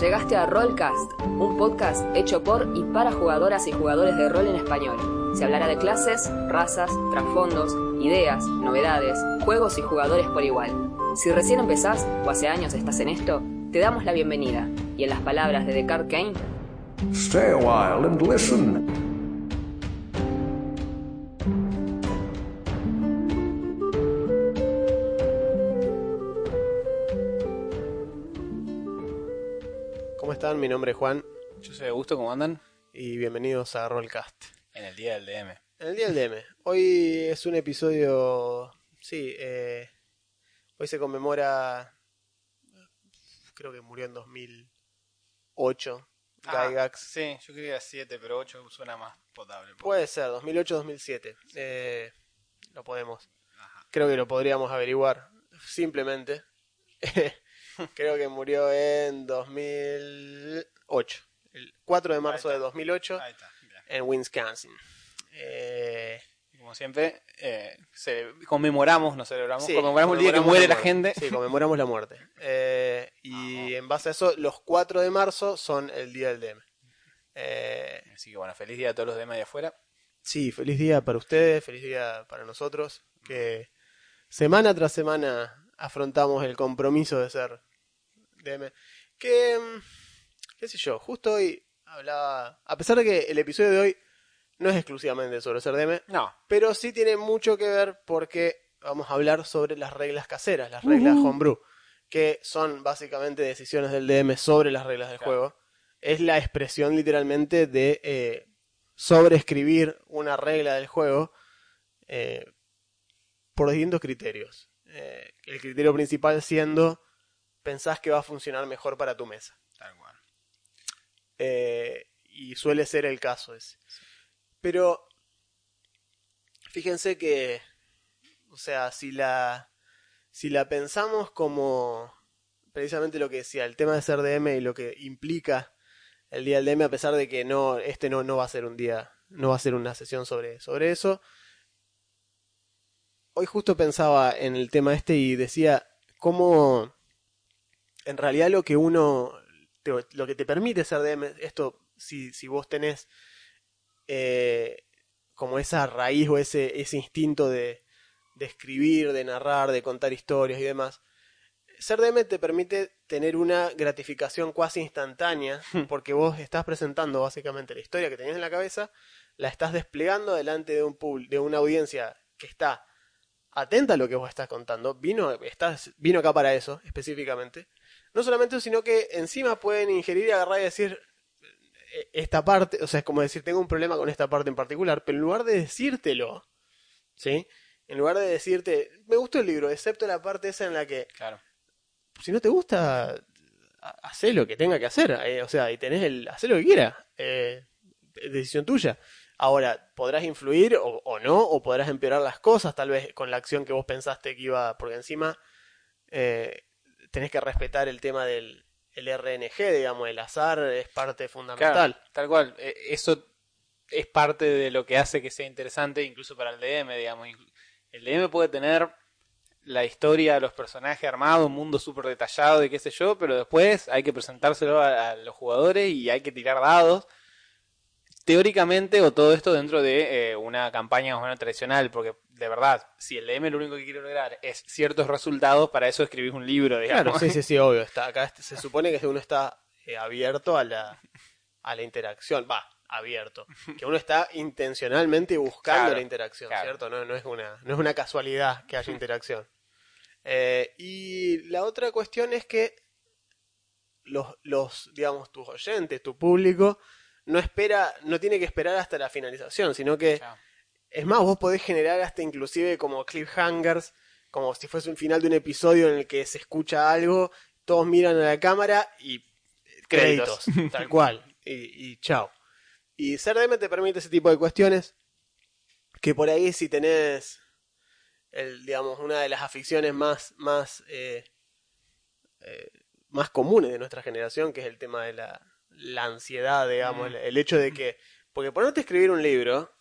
Llegaste a Rollcast, un podcast hecho por y para jugadoras y jugadores de rol en español. Se hablará de clases, razas, trasfondos, ideas, novedades, juegos y jugadores por igual. Si recién empezás o hace años estás en esto, te damos la bienvenida. Y en las palabras de Descartes Kane, Stay a while and listen. Están? Mi nombre es Juan Yo soy Augusto, ¿cómo andan? y bienvenidos a Rollcast. En el día del DM. En el día del DM. Hoy es un episodio. Sí, eh, hoy se conmemora. Creo que murió en 2008. Ah, Gygax. Sí, yo quería 7, pero 8 suena más potable. Puede ser, 2008-2007. Eh, lo podemos. Creo que lo podríamos averiguar simplemente. Creo que murió en 2008. El 4 de marzo de está. 2008 Ahí está. en Wisconsin. Eh, Como siempre, eh, se- conmemoramos, no celebramos, Sí, conmemoramos el día que conmemoramos muere la muerte. gente. Sí, conmemoramos la muerte. Eh, y en base a eso, los 4 de marzo son el día del DM. Eh, Así que bueno, feliz día a todos los DM de afuera. sí, feliz día para ustedes, feliz día para nosotros, que semana tras semana afrontamos el compromiso de ser DM. Que, mm, qué sé yo, justo hoy hablaba, a pesar de que el episodio de hoy no es exclusivamente sobre ser DM, No, pero sí tiene mucho que ver porque vamos a hablar sobre las reglas caseras, las reglas homebrew, que son básicamente decisiones del DM sobre las reglas del Claro. juego. Es la expresión literalmente de eh, sobreescribir una regla del juego eh, por distintos criterios. Eh, el criterio principal siendo pensás que va a funcionar mejor para tu mesa. tal cual. Eh, y suele ser el caso ese. Pero fíjense que, o sea, si la, si la pensamos como precisamente lo que decía, el tema de ser DM y lo que implica el día del DM, a pesar de que no, este no, no va a ser un día, no va a ser una sesión sobre, sobre eso. Hoy justo pensaba en el tema este y decía cómo en realidad lo que uno te- lo que te permite ser DM, esto, si, si vos tenés eh, como esa raíz o ese, ese instinto de, de escribir, de narrar, de contar historias y demás, ser DM te permite tener una gratificación cuasi instantánea, porque vos estás presentando básicamente la historia que tenías en la cabeza, la estás desplegando delante de un de una audiencia que está atenta a lo que vos estás contando, vino, estás, vino acá para eso específicamente. No solamente eso, sino que encima pueden ingerir y agarrar y decir eh, esta parte, o sea, es como decir, tengo un problema con esta parte en particular, pero en lugar de decírtelo, ¿sí? En lugar de decirte, me gustó el libro, excepto la parte esa en la que, Claro. si no te gusta, ha- hacé lo que tenga que hacer, eh, o sea, y tenés el, hacé lo que quieras, eh, decisión tuya. Ahora, podrás influir o, no, o podrás empeorar las cosas, tal vez con la acción que vos pensaste que iba, porque encima eh, tenés que respetar el tema del el RNG, digamos, el azar es parte fundamental. Tal cual. Eh, Eso es parte de lo que hace que sea interesante incluso para el DM, digamos. El DM puede tener la historia, los personajes armados, un mundo súper detallado y qué sé yo, pero después hay que presentárselo a los jugadores y hay que tirar dados. Teóricamente, o todo esto dentro de eh, una campaña más o menos tradicional, porque de verdad, si el DM lo único que quiere lograr es ciertos resultados, para eso escribís un libro, digamos. Claro, sí, sí, sí, obvio. Está, acá se supone que uno está eh, abierto a la, a la interacción. Va, abierto. Que uno está intencionalmente buscando Claro, la interacción, claro. ¿cierto? No, no, es una, no es una casualidad que haya interacción. Eh, y la otra cuestión es que los, los, digamos, tus oyentes, tu público, no espera, no tiene que esperar hasta la finalización, sino que es más, vos podés generar hasta inclusive como cliffhangers, como si fuese un final de un episodio en el que se escucha algo, todos miran a la cámara y créditos, Créditos. tal cual, y, y chao. Y DM te permite ese tipo de cuestiones que por ahí si tenés, el, digamos, una de las aficiones más, más, eh, eh, más comunes de nuestra generación, que es el tema de la, la ansiedad, digamos, Mm. el, hecho de que, porque ponerte a escribir un libro,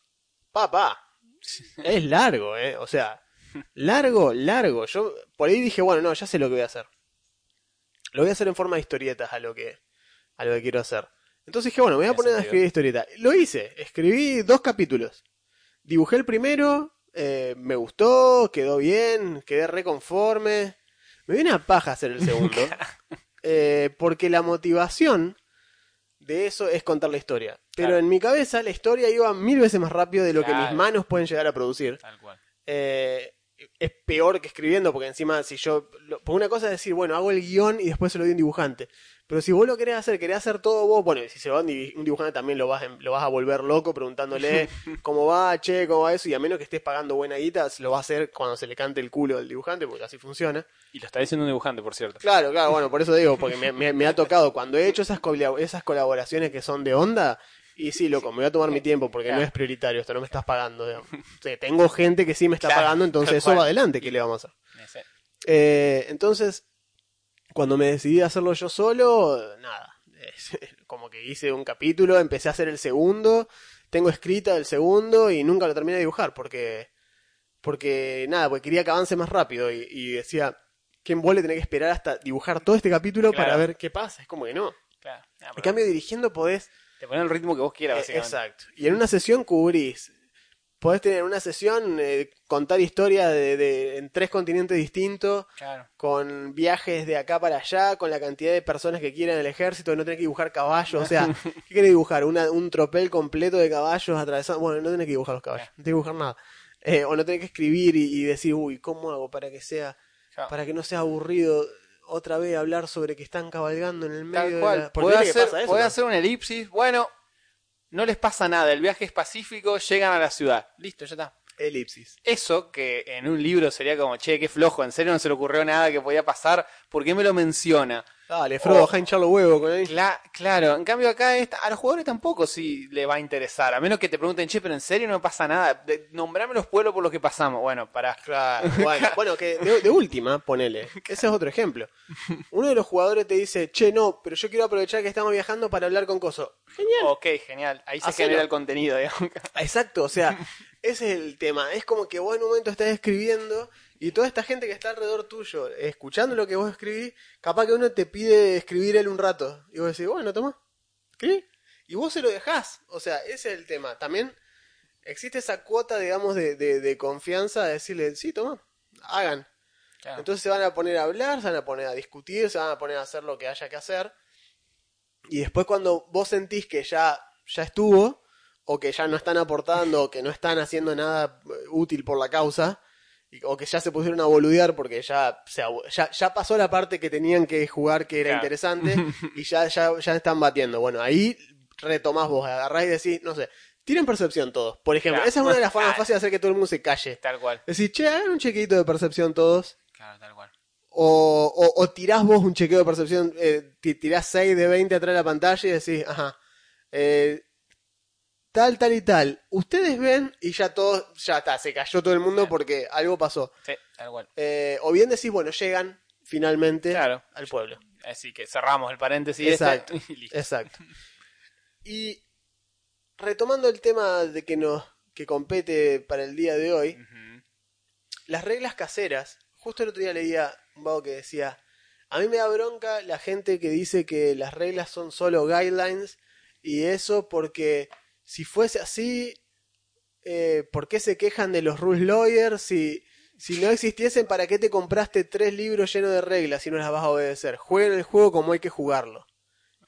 papá, es largo, ¿eh? O sea, largo, largo. Yo por ahí dije, bueno, no, ya sé lo que voy a hacer. Lo voy a hacer en forma de historietas a lo que a lo que quiero hacer. Entonces dije, bueno, me voy a poner a escribir historieta. Lo hice, escribí dos capítulos. Dibujé el primero, eh, me gustó, quedó bien, quedé reconforme. Me viene a paja hacer el segundo. eh, porque la motivación de eso es contar la historia. Pero Claro. en mi cabeza la historia iba mil veces más rápido de lo que mis manos pueden llegar a producir. Tal cual. Eh, es peor que escribiendo, porque encima si yo... por una cosa es decir, bueno, hago el guion y después se lo doy a un dibujante. Pero si vos lo querés hacer, querés hacer todo vos, bueno, si se da un di- un dibujante también lo vas, lo vas a volver loco preguntándole cómo va, che, cómo va eso, y a menos que estés pagando buena guita, lo va a hacer cuando se le cante el culo al dibujante, porque así funciona. Y lo está diciendo un dibujante, por cierto. Claro, claro, bueno, por eso digo, porque me, me- me ha tocado, cuando he hecho esas, esas colaboraciones que son de onda, y sí, loco, me voy a tomar mi tiempo porque no es prioritario, esto no me estás pagando. digamos. O sea, tengo gente que sí me está Claro, pagando, entonces eso va adelante, ¿qué le vamos a hacer? Eh, entonces, cuando me decidí a hacerlo yo solo, nada, es- como que hice un capítulo, empecé a hacer el segundo, tengo escrita el segundo y nunca lo terminé de dibujar porque, porque nada, porque quería que avance más rápido y, y decía, ¿quién vos le tenés que esperar hasta dibujar todo este capítulo Claro. para ver qué pasa? Es como que no. Claro. Ah, En cambio, dirigiendo podés Te ponen el ritmo que vos quieras, eh, básicamente. exacto. Y en una sesión cubrís. Podés tener una sesión, eh, contar historias de, de- en tres continentes distintos, Claro. con viajes de acá para allá, con la cantidad de personas que quieran el ejército, no tenés que dibujar caballos. O sea, ¿qué querés dibujar? Una- un tropel completo de caballos atravesados. Bueno, no tenés que dibujar los caballos, no tenés que dibujar nada. Eh, o no tenés que escribir y, y decir, uy, ¿cómo hago para que sea, Claro. para que no sea aburrido otra vez hablar sobre que están cabalgando en el medio Tal de la... Que hacer, pasa eso, ¿no? hacer una elipsis. Bueno, no les pasa nada. El viaje es pacífico, llegan a la ciudad. Listo, ya está. Elipsis. Eso que en un libro sería como, che, qué flojo, en serio no se le ocurrió nada que podía pasar, ¿por qué me lo menciona? Dale, Frodo, deja hinchar los huevos con él. Cla- claro, en cambio acá esta- a los jugadores tampoco sí le va a interesar, a menos que te pregunten, che, pero en serio no pasa nada, De- nombrame los pueblos por los que pasamos. Bueno, para Claro, bueno, bueno, que de, de última, ponele. Ese es otro ejemplo. Uno de los jugadores te dice, che, no, pero yo quiero aprovechar que estamos viajando para hablar con Coso. Genial. Ok, genial, ahí se Hacelo. genera el contenido, digamos. Exacto, o sea, ese es el tema. Es como que vos en un momento estás escribiendo y toda esta gente que está alrededor tuyo, escuchando lo que vos escribís, capaz que uno te pide escribir él un rato. Y vos decís, bueno, toma, escribí. Y vos se lo dejás. O sea, ese es el tema. También existe esa cuota, digamos, de, de, de confianza de decirle, sí, toma, hagan. Claro. Entonces se van a poner a hablar, se van a poner a discutir, se van a poner a hacer lo que haya que hacer. Y después cuando vos sentís que ya, ya estuvo, o que ya no están aportando, o que no están haciendo nada útil por la causa, y- o que ya se pusieron a boludear porque ya, se ya, ya pasó la parte que tenían que jugar que era Claro. interesante, y ya, ya, ya están batiendo. Bueno, ahí retomás vos, agarrás y decís, no sé, tienen percepción todos. Por ejemplo, Claro. esa es una de las formas Claro. fáciles de hacer que todo el mundo se calle. Tal cual. Decís, che, hagan un chequeito de percepción todos. Claro, tal cual. O, o, o tirás vos un chequeo de percepción, eh, ti- tirás 6 de 20 atrás de la pantalla y decís, ajá, eh, tal, tal y tal. Ustedes ven y ya todo, ya está, se cayó todo el mundo Claro. porque algo pasó. Sí, tal cual. Eh, o bien decís, bueno, llegan finalmente Claro. al pueblo. Así que cerramos el paréntesis Exacto. este y listo. Exacto. Y retomando el tema de que nos que compete para el día de hoy, las reglas caseras. Justo el otro día leía un vago que decía, a mí me da bronca la gente que dice que las reglas son solo guidelines y eso porque si fuese así, eh, ¿por qué se quejan de los rules lawyers? Si, si no existiesen, ¿para qué te compraste tres libros llenos de reglas si no las vas a obedecer? Jueguen el juego como hay que jugarlo.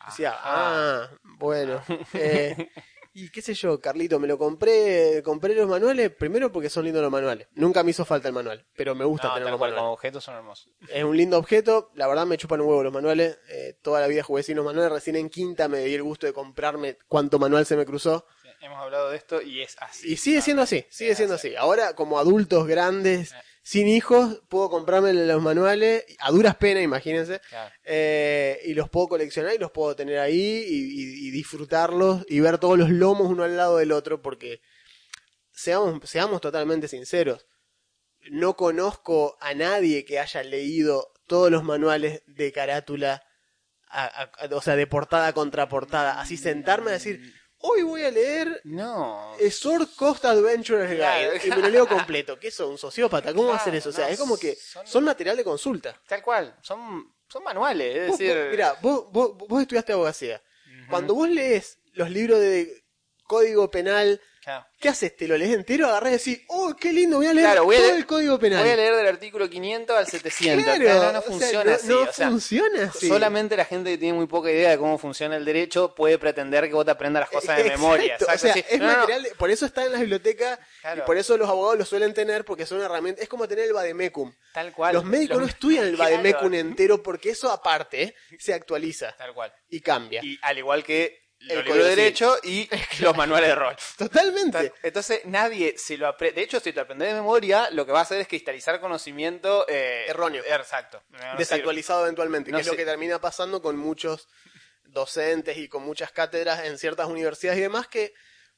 Decía, ah, bueno. eh, y qué sé yo, Carlito, me lo compré, compré los manuales, primero porque son lindos los manuales. Nunca me hizo falta el manual, pero me gusta No, tener los manuales. como objetos son hermosos. Es un lindo objeto, la verdad me chupan un huevo los manuales. eh, toda la vida jugué sin los manuales, recién en quinta me di el gusto de comprarme cuánto manual se me cruzó. Sí, hemos hablado de esto y es así. Y sigue siendo así, sigue siendo así. Ahora, como adultos grandes, sin hijos, puedo comprarme los manuales, a duras penas, imagínense. Claro. Eh, y los puedo coleccionar y los puedo tener ahí y, y- y disfrutarlos y ver todos los lomos uno al lado del otro porque seamos, seamos totalmente sinceros no conozco a nadie que haya leído todos los manuales de carátula a- a- a- o sea de portada contra portada así sentarme a decir hoy voy a leer No. Sword Coast Adventures Guide y me lo leo completo. ¿Qué son? ¿Un sociópata? ¿Cómo va a hacer Claro, eso? O sea, no, es como que son- son material de consulta. Tal cual. Son, son manuales. Es Vos, decir. vos- mirá, vos, vos, vos estudiaste abogacía. Cuando vos lees los libros de código penal, Claro. ¿qué haces? ¿Te lo lees entero? Agarrás y decís, oh, qué lindo, voy a leer Claro, voy a todo leer- el código penal. Voy a leer del artículo 500 al 700. Claro, Claro, no, o sea, funciona no- así. no o sea, funciona así. Solamente la gente que tiene muy poca idea de cómo funciona el derecho puede pretender que vos te aprendas las cosas de Exacto, memoria. O sea, sí. es No, no, no. material, de- por eso está en las bibliotecas Claro. y por eso los abogados lo suelen tener porque son herramientas. Es como tener el Vademecum. Tal cual. Los médicos Los- no estudian el Claro. Vademecum entero porque eso aparte se actualiza Tal cual. y cambia. Y al igual que El libros de derecho y los manuales de rol. Totalmente. Tal- Entonces nadie se lo aprende. De hecho, si te aprendes de memoria, lo que va a hacer es cristalizar conocimiento eh, Erróneo. Exacto. No sirve. desactualizado eventualmente, No que es lo que termina pasando con muchos docentes y con muchas cátedras en ciertas universidades y demás que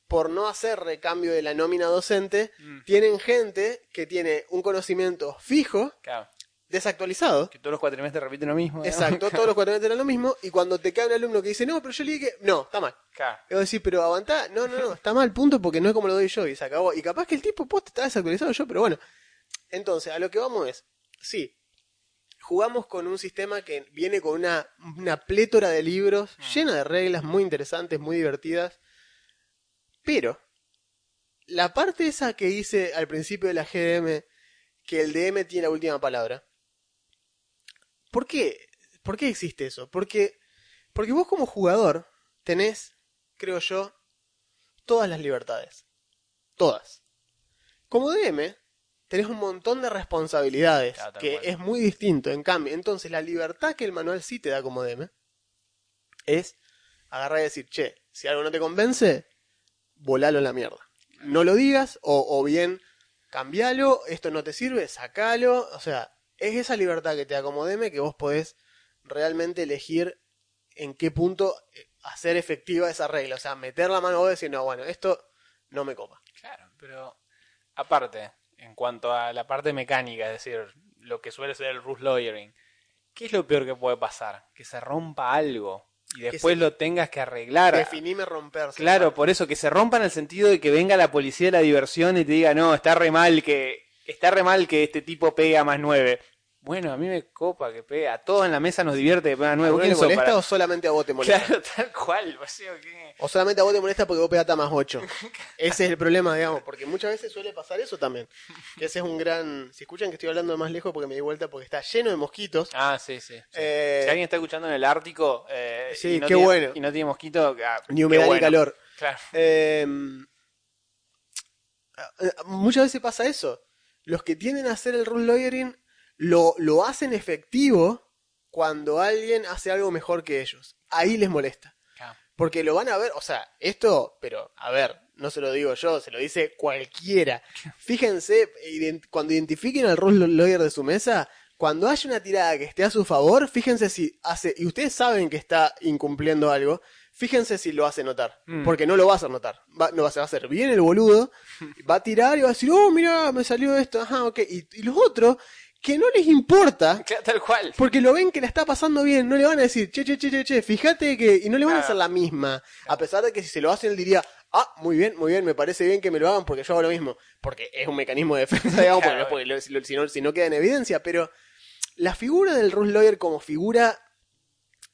por no hacer recambio de la nómina docente, Mm. tienen gente que tiene un conocimiento fijo, Claro. Desactualizado. Que todos los cuatrimestres repiten lo mismo. Exacto, todos los cuatrimestres eran lo mismo, y cuando te cae un alumno que dice, no, pero yo leí que... No, está mal. Claro. Y vos decís, pero aguantá, no, no, no, está mal, punto, porque no es como lo doy yo, y se acabó. Y capaz que el tipo, post está desactualizado yo, pero bueno. Entonces, a lo que vamos es, sí, jugamos con un sistema que viene con una, una plétora de libros, llena de reglas muy interesantes, muy divertidas, pero la parte esa que hice al principio de la GDM, que el DM tiene la última palabra, ¿por qué? ¿Por qué existe eso? Porque, porque vos como jugador tenés, creo yo, todas las libertades. Todas. Como DM, tenés un montón de responsabilidades, Claro, tal que es muy distinto. En cambio, entonces la libertad que el manual sí te da como DM es agarrar y decir, che, si algo no te convence, volalo a la mierda. No lo digas, o, o bien cambialo, esto no te sirve, sacalo. O sea, es esa libertad que te da como DM que vos podés realmente elegir en qué punto eh, hacer efectiva esa regla. O sea, meter la mano vos y decir, no, bueno, esto no me copa. Claro, pero aparte, en cuanto a la parte mecánica, es decir, lo que suele ser el rules lawyering, ¿qué es lo peor que puede pasar? Que se rompa algo y después lo tengas que arreglar. Definime romperse. Claro, por eso, que se rompa en el sentido de que venga la policía de la diversión y te diga, no, está re mal que, está re mal que este tipo pega más nueve. Bueno, a mí me copa que pega. A todos en la mesa nos divierte que pega ¿A nueve. vos ¿Quién molesta para- o solamente a vos te molesta? Claro, tal cual. o sea, que- O solamente a vos te molesta porque vos pegaste a más 8. Ese es el problema, digamos, porque muchas veces suele pasar eso también. Que ese es un gran... Si escuchan que estoy hablando de más lejos porque me di vuelta porque está lleno de mosquitos. Ah, sí, sí. sí. Eh, Si alguien está escuchando en el Ártico eh, Sí, y no qué tiene- bueno. y no tiene mosquito, ah, Ni humedad ni calor. Claro. Eh, muchas veces pasa eso. Los que tienden a hacer el rule lawyering lo, lo hacen efectivo cuando alguien hace algo mejor que ellos. Ahí les molesta. Porque lo van a ver, o sea, esto, pero a ver, no se lo digo yo, se lo dice cualquiera. Fíjense, ident- cuando identifiquen al rule lawyer de su mesa, cuando haya una tirada que esté a su favor, fíjense si hace, y ustedes saben que está incumpliendo algo, fíjense si lo hace notar. Mm. Porque no lo va a hacer notar. Va, no se va a hacer bien el boludo, va a tirar y va a decir, oh, mira, me salió esto, ajá, ok. Y, y los otros, que no les importa, Claro, Tal cual. porque lo ven que la está pasando bien, no le van a decir, che, che, che, che, che, fíjate que. Y no le van a hacer la misma. A pesar de que si se lo hacen, él diría, ah, muy bien, muy bien, me parece bien que me lo hagan porque yo hago lo mismo. Porque es un mecanismo de defensa, digamos, porque, Claro. porque si, lo- si no, si no queda en evidencia. Pero la figura del rule lawyer como figura.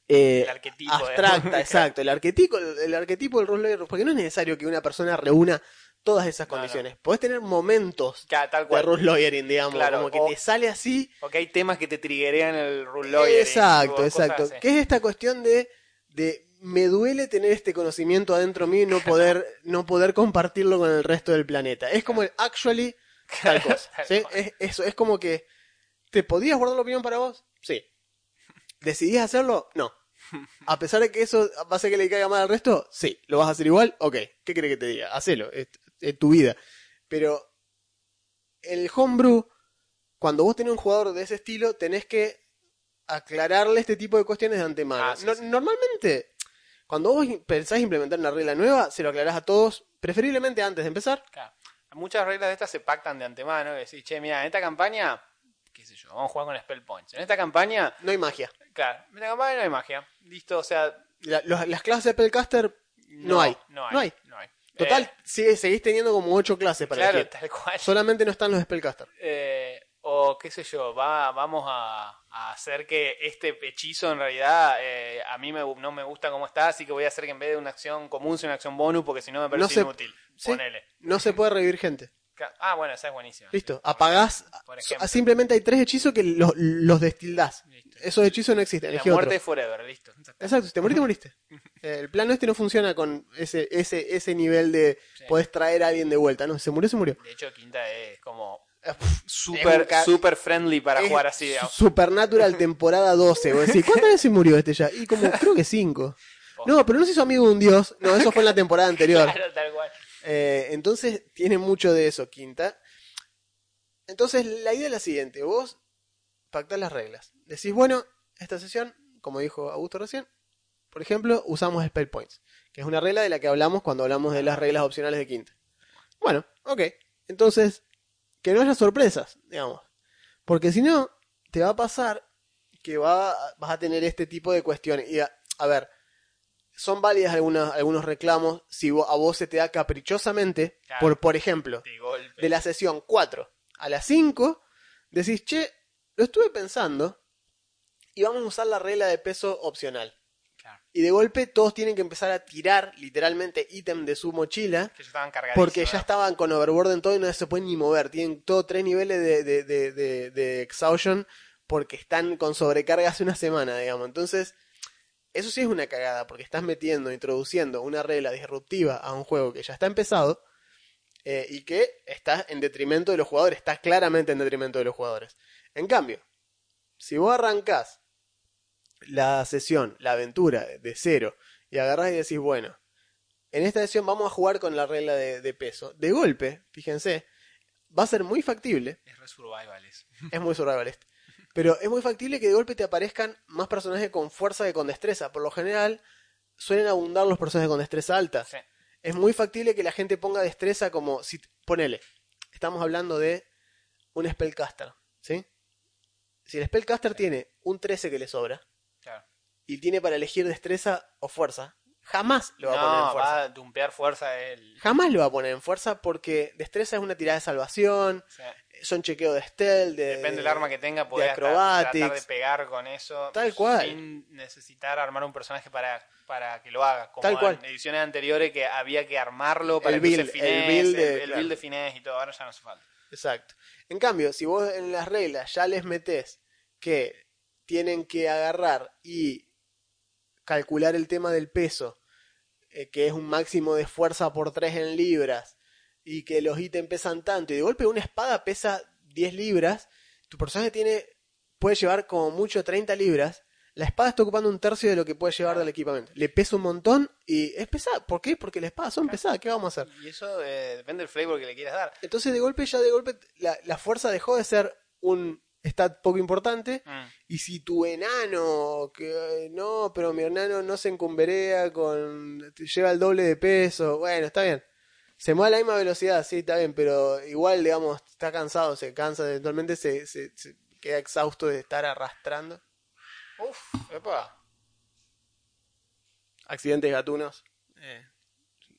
eh, El arquetipo, abstracta, exacto. El arquetipo, el arquetipo del rule lawyer, porque no es necesario que una persona reúna todas esas No, no. condiciones. Podés tener momentos Claro, tal de cual. rule lawyering, digamos, Claro, como que o- te sale así. Porque hay temas que te triggerean el rule lawyering, Exacto, o exacto. ¿Qué es esta cuestión de, de me duele tener este conocimiento adentro mío y no poder, no poder compartirlo con el resto del planeta? Es como el actually tal cosa. Eso, es como que ¿te podías guardar la opinión para vos? Sí. ¿Decidías hacerlo? No. A pesar de que eso va a hacer que le caiga mal al resto, sí. ¿Lo vas a hacer igual? Ok. ¿Qué crees que te diga? Hacelo. Es, es tu vida. Pero el homebrew, cuando vos tenés un jugador de ese estilo, tenés que aclararle este tipo de cuestiones de antemano. Ah, sí, No- sí. Normalmente, cuando vos pensás implementar una regla nueva, se lo aclarás a todos, preferiblemente antes de empezar. Claro. Muchas reglas de estas se pactan de antemano. Decís, che, mira, en esta campaña, sé yo, vamos a jugar con spell points. En esta campaña, No hay magia. claro, en esta campaña no hay magia. Listo, o sea, La- los- las clases de Spellcaster No hay. No hay. No hay. no hay. Total, Eh, seguís teniendo como ocho clases para claro, elegir. tal cual. Solamente no están los Spellcaster. Eh, o qué sé yo, va, vamos a, a hacer que este hechizo en realidad eh, a mí me- no me gusta cómo está, así que voy a hacer que en vez de una acción común sea una acción bonus porque si no me parece No se- inútil. sí. Ponele. No se puede revivir gente. Ah, bueno, esa es buenísima. Listo. Apagás. Por so- ejemplo. Simplemente hay tres hechizos que los, los destildás. Listo. Esos hechizos no existen. La muerte otro. forever, listo. Exacto, si te moriste, moriste. Eh, El plano este no funciona con ese, ese, ese nivel de Sí. podés traer a alguien de vuelta. No, se murió, se murió. De hecho, Quinta es como Eh, super, super friendly para es jugar así. digamos. Supernatural temporada 12. Vos decís, ¿cuántas veces murió este ya? Y como, creo que 5. No, pero no se hizo amigo de un dios. No, eso fue en la temporada anterior. Claro, tal cual. Eh, entonces tiene mucho de eso, Quinta. Entonces la idea es la siguiente, vos pactás las reglas. Decís, bueno, esta sesión, como dijo Augusto recién, por ejemplo, usamos Spell Points, que es una regla de la que hablamos cuando hablamos de las reglas opcionales de Quinta. Bueno, ok. Entonces, que no haya sorpresas, digamos. Porque si no, te va a pasar que va, vas a tener este tipo de cuestiones. Y a, a ver, son válidas algunas, algunos reclamos si a vos se te da caprichosamente, Claro. por, por ejemplo, De la sesión 4 a las 5, decís, che, lo estuve pensando y vamos a usar la regla de peso opcional. Claro. Y de golpe todos tienen que empezar a tirar literalmente ítem de su mochila Que estaban porque ya estaban con overboard en todo y no se pueden ni mover. Tienen todo tres niveles de, de, de, de, de exhaustion porque están con sobrecarga hace una semana, digamos. Entonces, eso sí es una cagada porque estás metiendo, introduciendo una regla disruptiva a un juego que ya está empezado eh, y que está en detrimento de los jugadores, está claramente en detrimento de los jugadores. En cambio, si vos arrancás la sesión, la aventura de cero y agarrás y decís, bueno, en esta sesión vamos a jugar con la regla de, de peso. De golpe, fíjense, va a ser muy factible, Es re es muy survivalist, pero es muy factible que de golpe te aparezcan más personajes con fuerza que con destreza. Por lo general, suelen abundar los personajes con destreza alta. Sí. Es muy factible que la gente ponga destreza como si ponele, estamos hablando de un spellcaster, ¿sí? Si el spellcaster tiene un 13 que le sobra Claro. y tiene para elegir destreza o fuerza, jamás lo va a poner en fuerza. va a dumpear fuerza el... Jamás lo va a poner en fuerza porque destreza es una tirada de salvación, son chequeo de stealth, de, Depende del arma que tenga, acrobatics. tratar de pegar con eso. Tal cual. Sin necesitar armar un personaje para, para que lo haga. Como Tal cual. en ediciones anteriores que había que armarlo para El que build, el finesse, build de- el, el claro. build de finesse y todo. Ahora ya no hace falta. Exacto. En cambio, si vos en las reglas ya les metés que tienen que agarrar y calcular el tema del peso, eh, que es un máximo de fuerza por 3 en libras, y que los ítems pesan tanto, y de golpe una espada pesa 10 libras, tu personaje tiene puede llevar como mucho 30 libras, la espada está ocupando un tercio de lo que puede llevar del equipamiento. Le pesa un montón y es pesada. ¿Por qué? Porque las espadas son pesadas. ¿Qué vamos a hacer? Y eso eh, depende del flavor que le quieras dar. Entonces de golpe ya de golpe la, la fuerza dejó de ser un stat poco importante Mm. y si tu enano que eh, no pero mi enano no se encumberea con lleva el doble de peso bueno está bien se mueve a la misma velocidad sí está bien pero igual digamos está cansado se cansa eventualmente se, se, se queda exhausto de estar arrastrando Uf, epa. accidentes gatunos eh,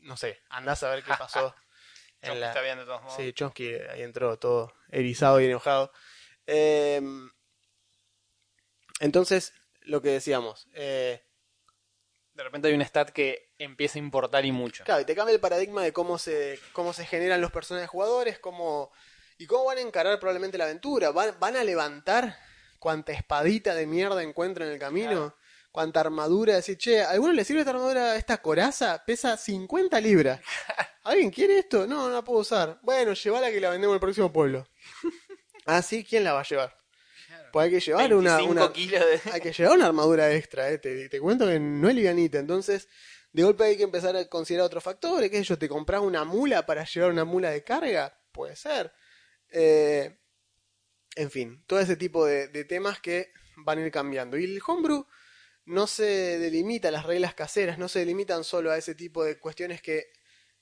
no sé andás a ver qué pasó en la- está bien de todos modos. Sí, Chomsky ahí entró todo erizado y enojado. Eh, entonces, lo que decíamos, eh, De repente hay un stat que empieza a importar y mucho. claro, y te cambia el paradigma de cómo se, cómo se generan los personajes jugadores, cómo, y cómo van a encarar probablemente la aventura. ¿Van, van a levantar cuanta espadita de mierda encuentran en el camino? Claro. Cuánta armadura, decir, che, ¿a alguno le sirve esta armadura? Esta coraza pesa 50 libras. ¿Alguien quiere esto? No, no la puedo usar. Bueno, llévala que la vendemos en el próximo pueblo. ah, sí, ¿quién la va a llevar? Pues hay que llevar una, 25 una- kilos de... hay que llevar una armadura extra, eh. te, te cuento que no es livianita, entonces de golpe hay que empezar a considerar otros factores, que yo te compras una mula para llevar una mula de carga, puede ser. Eh, en fin, todo ese tipo de, de temas que van a ir cambiando. Y el homebrew no se delimita, las reglas caseras no se delimitan solo a ese tipo de cuestiones que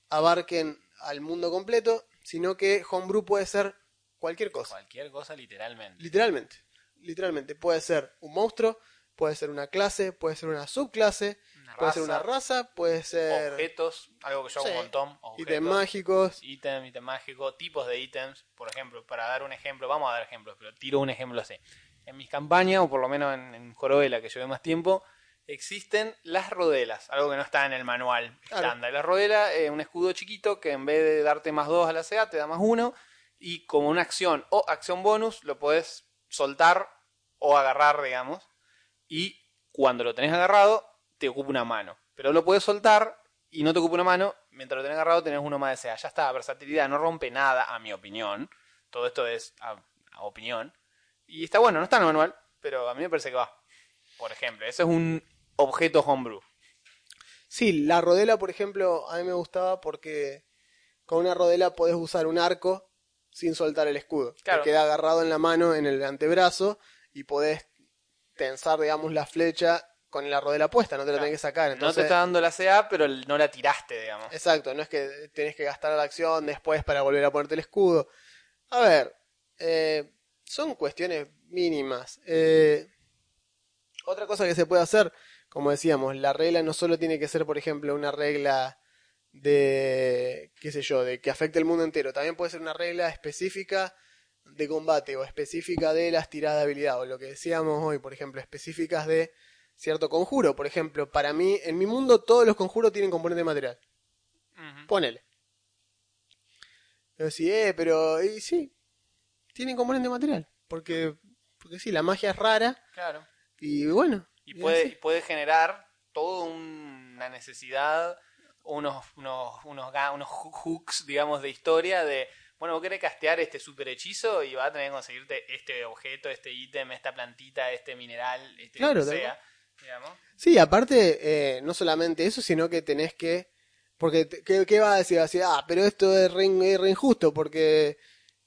abarquen al mundo completo, sino que homebrew puede ser cualquier cosa. Cualquier cosa literalmente. Literalmente. Literalmente. Puede ser un monstruo, puede ser una clase, puede ser una subclase, Una puede ser una raza, puede ser objetos, algo que yo hago Sí. un montón. Ítems mágicos. ítem, ítem mágico, tipos de ítems. Por ejemplo, para dar un ejemplo, vamos a dar ejemplos, pero tiro un ejemplo así. En mis campañas, o por lo menos en, en Jorovela, que llevé más tiempo, existen las rodelas, algo que no está en el manual Claro. estándar. La rodela es un escudo chiquito que en vez de darte más 2 a la CA, te da más 1. Y como una acción o acción bonus, lo puedes soltar o agarrar, digamos. Y cuando lo tenés agarrado, te ocupa una mano. Pero lo puedes soltar y no te ocupa una mano. Mientras lo tenés agarrado, tenés uno más de CA. Ya está, versatilidad, no rompe nada, a mi opinión. Todo esto es a, a opinión. Y está bueno, no está en el manual, pero a mí me parece que va. Por ejemplo, ese es un objeto homebrew. Sí, la rodela, por ejemplo, a mí me gustaba porque con una rodela podés usar un arco sin soltar el escudo. Claro. Te queda agarrado en la mano, en el antebrazo, y podés tensar, digamos, la flecha con la rodela puesta, no te la Claro. tenés que sacar. no Entonces, te está dando la CA, pero no la tiraste, digamos. Exacto, no es que tenés que gastar la acción después para volver a ponerte el escudo. A ver, eh, son cuestiones mínimas. Eh, otra cosa que se puede hacer, como decíamos, la regla no solo tiene que ser, por ejemplo, una regla de, qué sé yo, de que afecte el mundo entero, también puede ser una regla específica de combate o específica de las tiradas de habilidad, o lo que decíamos hoy, por ejemplo, específicas de cierto conjuro. Por ejemplo, para mí, en mi mundo todos los conjuros tienen componente material. Ujú. Ponele. Pero sí, eh, pero y sí, tienen componente material. Porque, porque sí, la magia es rara Claro. y bueno. Y puede, y puede generar toda una necesidad, unos, unos, unos, unos hoo- hooks, digamos, de historia de, bueno, vos querés castear este super hechizo y vas a tener que conseguirte este objeto, este ítem, esta plantita, este mineral, este Claro, lo que sea, digamos. Sí, aparte, eh, no solamente eso, sino que tenés que... Porque, ¿qué, qué vas a decir? Vas a decir, ah, pero esto es re, in- es re injusto porque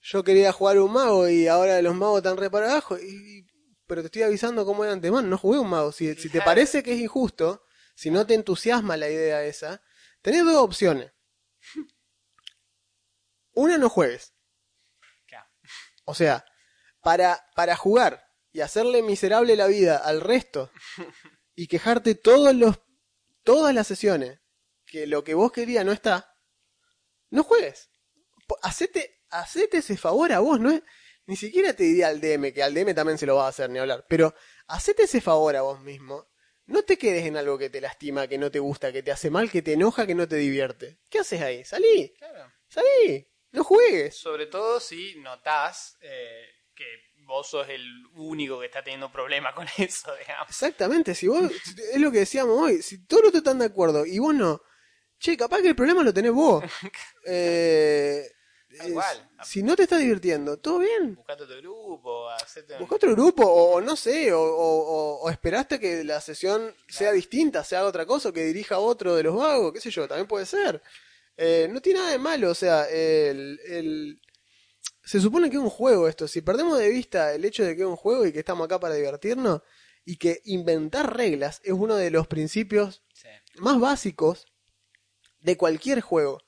yo quería jugar un mago y ahora los magos están re para abajo. Y, y- pero te estoy avisando cómo era antemano, no jugué un mago. Si, si te parece que es injusto, si no te entusiasma la idea esa, tenés dos opciones. Una, no juegues. O sea, para, para jugar y hacerle miserable la vida al resto y quejarte todos los, todas las sesiones que lo que vos querías no está, no juegues. Hacete ese favor a vos, no es, ni siquiera te diría al DM, que al DM también se lo va a hacer ni hablar, pero hacete ese favor a vos mismo. No te quedes en algo que te lastima, que no te gusta, que te hace mal, que te enoja, que no te divierte. ¿Qué haces ahí? Salí, Claro. salí, no juegues. Sobre todo si notás eh, que vos sos el único que está teniendo problema con eso, digamos. Exactamente, si vos, es lo que decíamos hoy, si todos los están de acuerdo y vos no, che, capaz que el problema lo tenés vos. Eh, Tal es- cual. si no te estás divirtiendo, todo bien. Buscate otro grupo, hacete... Busca otro grupo, o, o no sé, o, o- o- o esperaste que la sesión sea distinta, sea otra cosa, o que dirija otro de los vagos, qué sé yo, también puede ser. Eh, no tiene nada de malo, o sea, el, el- se supone que es un juego esto. Si perdemos de vista el hecho de que es un juego y que estamos acá para divertirnos, y que inventar reglas es uno de los principios Sí. más básicos de cualquier juego.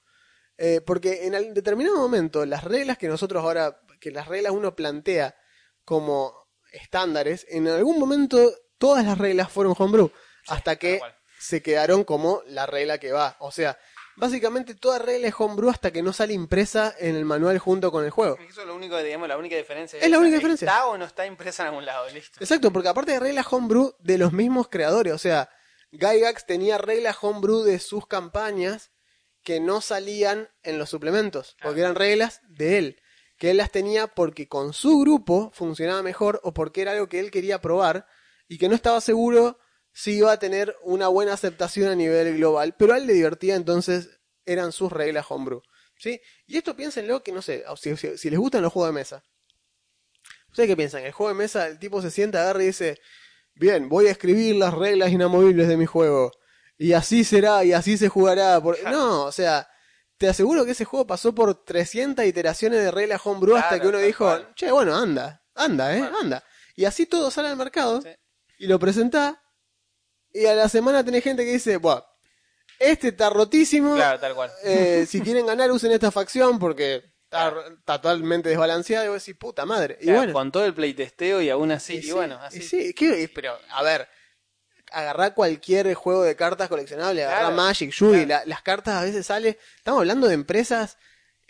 Eh, porque en determinado momento las reglas que nosotros ahora, que las reglas uno plantea como estándares, en algún momento todas las reglas fueron homebrew, hasta que se quedaron como la regla que va. O sea, básicamente toda regla es homebrew hasta que no sale impresa en el manual junto con el juego. Eso es lo único, digamos, la única diferencia. Es la única diferencia. ¿Está o no está impresa en algún lado? Listo. Exacto, porque aparte de reglas homebrew de los mismos creadores, o sea, Gygax tenía reglas homebrew de sus campañas que no salían en los suplementos, Claro. porque eran reglas de él, que él las tenía porque con su grupo funcionaba mejor o porque era algo que él quería probar y que no estaba seguro si iba a tener una buena aceptación a nivel global, pero a él le divertía, entonces eran sus reglas homebrew. ¿sí? Y esto piénsenlo que no sé, si, si- si les gustan los juegos de mesa. ¿Ustedes qué piensan? El juego de mesa, el tipo se sienta, agarra y dice, bien, voy a escribir las reglas inamovibles de mi juego. Y así será, y así se jugará. Por... No, o sea, te aseguro que ese juego pasó por 300 iteraciones de reglas homebrew hasta que uno dijo, cual. che, bueno, anda, anda, eh, Bueno. anda. Y así todo sale al mercado Sí. y lo presentás. Y a la semana tenés gente que dice, Buah, este está rotísimo. Claro, tal cual. Eh, si quieren ganar, usen esta facción porque está totalmente desbalanceada y vos decís, puta madre. Y Claro, bueno, con todo el playtesteo y aún así, y y, sí, bueno, y así. sí, ¿qué? pero a ver, agarrá cualquier juego de cartas coleccionable, agarrá Claro, Magic, Yugi, claro. la- las cartas a veces sale, estamos hablando de empresas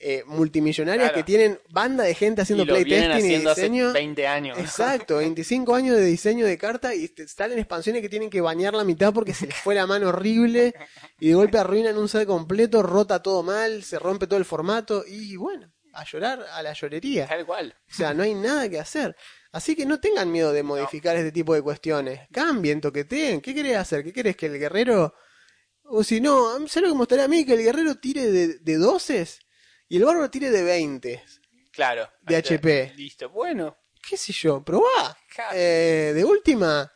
eh, multimillonarias Claro. que tienen banda de gente haciendo y lo playtesting y haciendo diseño. hace 20 años. Exacto, 25 años de diseño de carta y te salen expansiones que tienen que bañar la mitad porque se les fue la mano horrible y de golpe arruinan un set completo, rota todo mal, se rompe todo el formato y bueno, a llorar a la llorería. Tal cual. O sea, no hay nada que hacer. Así que no tengan miedo de modificar este tipo de cuestiones. Cambien, toqueteen. ¿Qué querés hacer? ¿Qué querés que el guerrero... O si no, ¿sabes lo que me gustaría a mí? Que el guerrero tire de, de 12 y el bárbaro tire de 20. Claro. De está. HP. Listo. Bueno, ¿Qué sé yo? Probá. Eh, de última,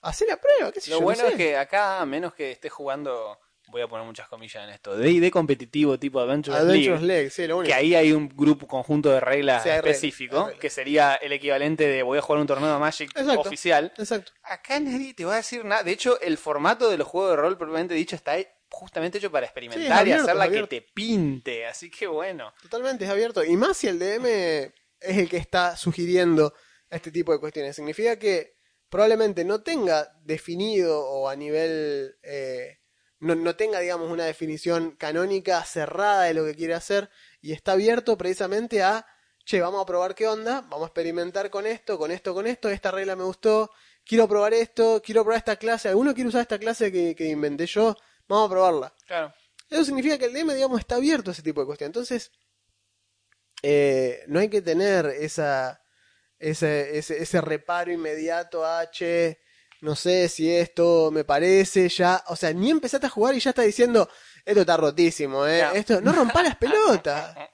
hacé la prueba. ¿Qué sé lo yo? bueno no es que acá, a menos que esté jugando, voy a poner muchas comillas en esto, de de competitivo tipo Adventure Adventures League, League, sí, lo único. que ahí hay un grupo conjunto de reglas Sí, reglas, específico, reglas. que sería el equivalente de voy a jugar un torneo de Magic Exacto. oficial. Exacto. Acá nadie te va a decir nada. De hecho, el formato de los juegos de rol, propiamente dicho, está justamente hecho para experimentar Sí, abierto, y hacer la es que te pinte. Así que bueno. Totalmente, es abierto. Y más si el DM es el que está sugiriendo este tipo de cuestiones. Significa que probablemente no tenga definido o a nivel... eh, no, no tenga, digamos, una definición canónica cerrada de lo que quiere hacer y está abierto precisamente a, che, vamos a probar qué onda, vamos a experimentar con esto, con esto, con esto, esta regla me gustó, quiero probar esto, quiero probar esta clase, alguno quiere usar esta clase que, que inventé yo, vamos a probarla. Claro. Eso significa que el DM, digamos, está abierto a ese tipo de cuestiones. Entonces, eh, no hay que tener esa, ese, ese, ese reparo inmediato a, che, no sé si esto me parece, ya, o sea, ni empezaste a jugar y ya está diciendo, esto está rotísimo, eh, Ya. esto, no rompa las pelotas.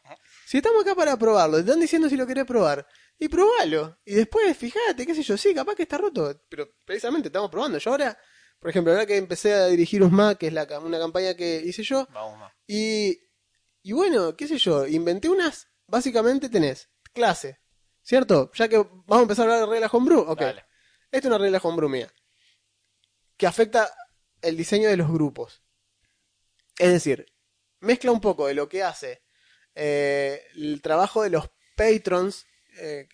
Si estamos acá para probarlo, te están diciendo si lo querés probar, y probalo. Y después, fíjate, qué sé yo, sí, capaz que está roto, pero precisamente estamos probando. Yo ahora, por ejemplo, ahora que empecé a dirigir USMA, que es la, una campaña que hice yo, Vamos y, y bueno, qué sé yo, inventé unas, básicamente tenés clase, ¿cierto? Ya que vamos a empezar a hablar de reglas homebrew, ok. Dale. Esta es una regla homebrew mía, que afecta el diseño de los grupos. Es decir, mezcla un poco de lo que hace eh, el trabajo de los patrons, eh,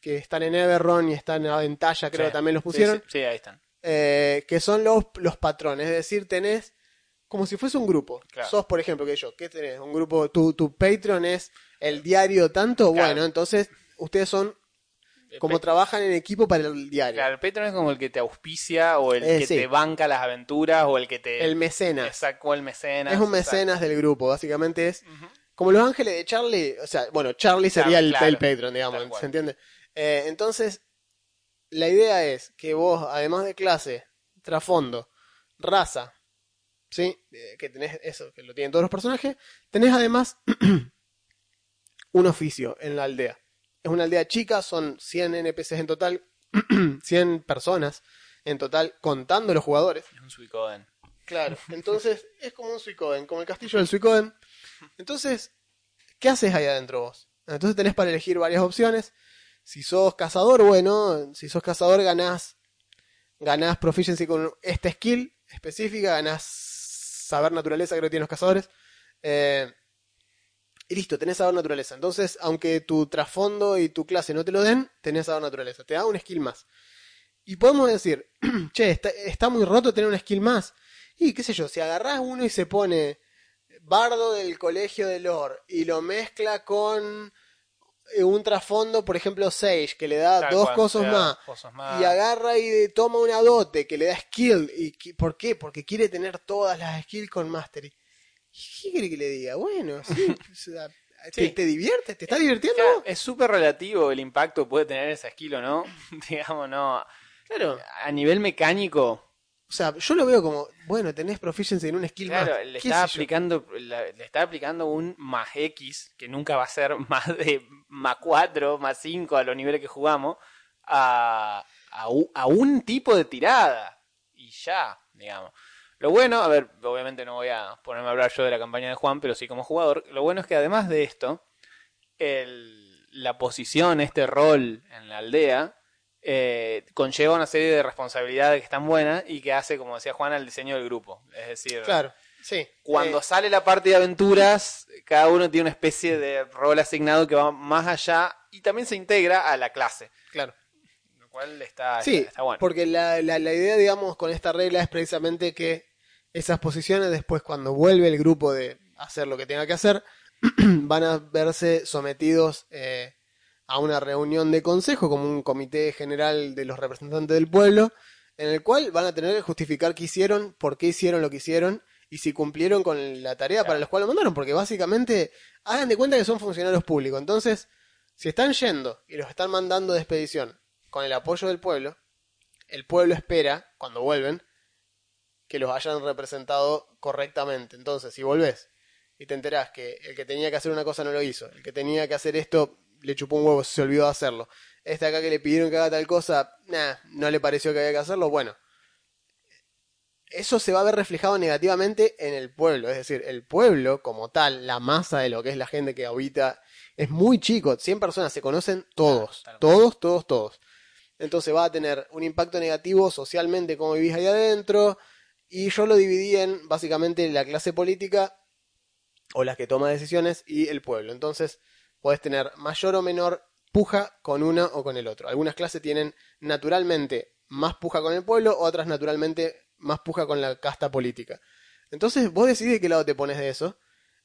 que están en Everron y están en Aventalla, creo Sí. que también los Sí, pusieron Sí, sí, ahí están. Eh, que son los, los patrones. Es decir, tenés como si fuese un grupo. Claro. Sos, por ejemplo, que yo, ¿qué tenés? Un grupo, tu, tu Patreon es el diario tanto, Claro. bueno, entonces ustedes son como Pe- trabajan en equipo para el diario. Claro, el Patreon es como el que te auspicia o el Eh, que sí. te banca las aventuras o el que te... El mecenas. Sacó el mecenas. Es un exacto. mecenas del grupo, básicamente es como los ángeles de Charlie, o sea, bueno, Charlie sería el, el Patreon, digamos. ¿se entiende? Eh, entonces, la idea es que vos, además de clase, trasfondo, raza, ¿sí? Eh, que tenés eso, que lo tienen todos los personajes, tenés además un oficio en la aldea. Es una aldea chica, son 100 NPCs en total, 100 personas en total, contando los jugadores. Es un Suicoden. Claro, entonces es como un Suicoden, como el castillo del Suicoden. Entonces, ¿qué haces ahí adentro vos? Entonces tenés para elegir varias opciones. Si sos cazador, bueno, si sos cazador ganás, ganás proficiency con esta skill específica, ganás saber naturaleza, creo que tienen los cazadores. Eh, y listo, tenés saber naturaleza. Entonces, aunque tu trasfondo y tu clase no te lo den, tenés saber naturaleza. Te da un skill más. Y podemos decir, che, está, muy roto tener una skill más. Y qué sé yo, si agarrás uno y se pone bardo del colegio de lore y lo mezcla con un trasfondo, por ejemplo, Sage, que le da Tal dos cual, cosas da más, cosas más. y agarra y toma una dote que le da skill. ¿Y por qué? Porque quiere tener todas las skills con mastery. ¿Y ¿Qué quiere que le diga? Bueno, sí, ¿te, Sí. te diviertes? ¿Te está divirtiendo? Claro, es súper relativo el impacto que puede tener esa skill o no. Digamos, no. Claro. A nivel mecánico, O sea, yo lo veo como, bueno, tenés proficiency en un skill claro, más. le ¿Qué está aplicando la- le está aplicando un más X, que nunca va a ser más de más 4, más 5 a los niveles que jugamos, a, a, a un tipo de tirada. Y ya, digamos. Lo bueno, a ver, obviamente no voy a ponerme a hablar yo de la campaña de Juan, pero sí como jugador, lo bueno es que además de esto, el- la posición, este rol en la aldea, eh, conlleva una serie de responsabilidades que están buenas y que hace, como decía Juan, al diseño del grupo. Es decir, Claro. Sí. Cuando Eh, sale la parte de aventuras, cada uno tiene una especie de rol asignado que va más allá y también se integra a la clase. claro. Lo cual está, Sí, está bueno. porque la, la, la idea, digamos, con esta regla es precisamente que esas posiciones después, cuando vuelve el grupo de hacer lo que tenga que hacer, van a verse sometidos eh, a una reunión de consejo, como un comité general de los representantes del pueblo, en el cual van a tener que justificar qué hicieron, por qué hicieron lo que hicieron y si cumplieron con la tarea para la cual lo mandaron, porque básicamente hagan de cuenta que son funcionarios públicos. Entonces, si están yendo y los están mandando de expedición con el apoyo del pueblo, el pueblo espera, cuando vuelven, que los hayan representado correctamente. Entonces, si volvés y te enterás que el que tenía que hacer una cosa no lo hizo, el que tenía que hacer esto le chupó un huevo, se olvidó de hacerlo, este acá que le pidieron que haga tal cosa, nah, no le pareció que había que hacerlo, bueno, eso se va a ver reflejado negativamente en el pueblo, es decir, el pueblo como tal, la masa de lo que es la gente que habita, es muy chico, 100 personas se conocen todos, todos, todos, todos. Entonces va a tener un impacto negativo socialmente como vivís ahí adentro. Y yo lo dividí en básicamente la clase política o las que toma decisiones y el pueblo. Entonces podés tener mayor o menor puja con uno o con el otro. Algunas clases tienen naturalmente más puja con el pueblo, otras naturalmente más puja con la casta política. Entonces vos decidís de qué lado te pones de eso.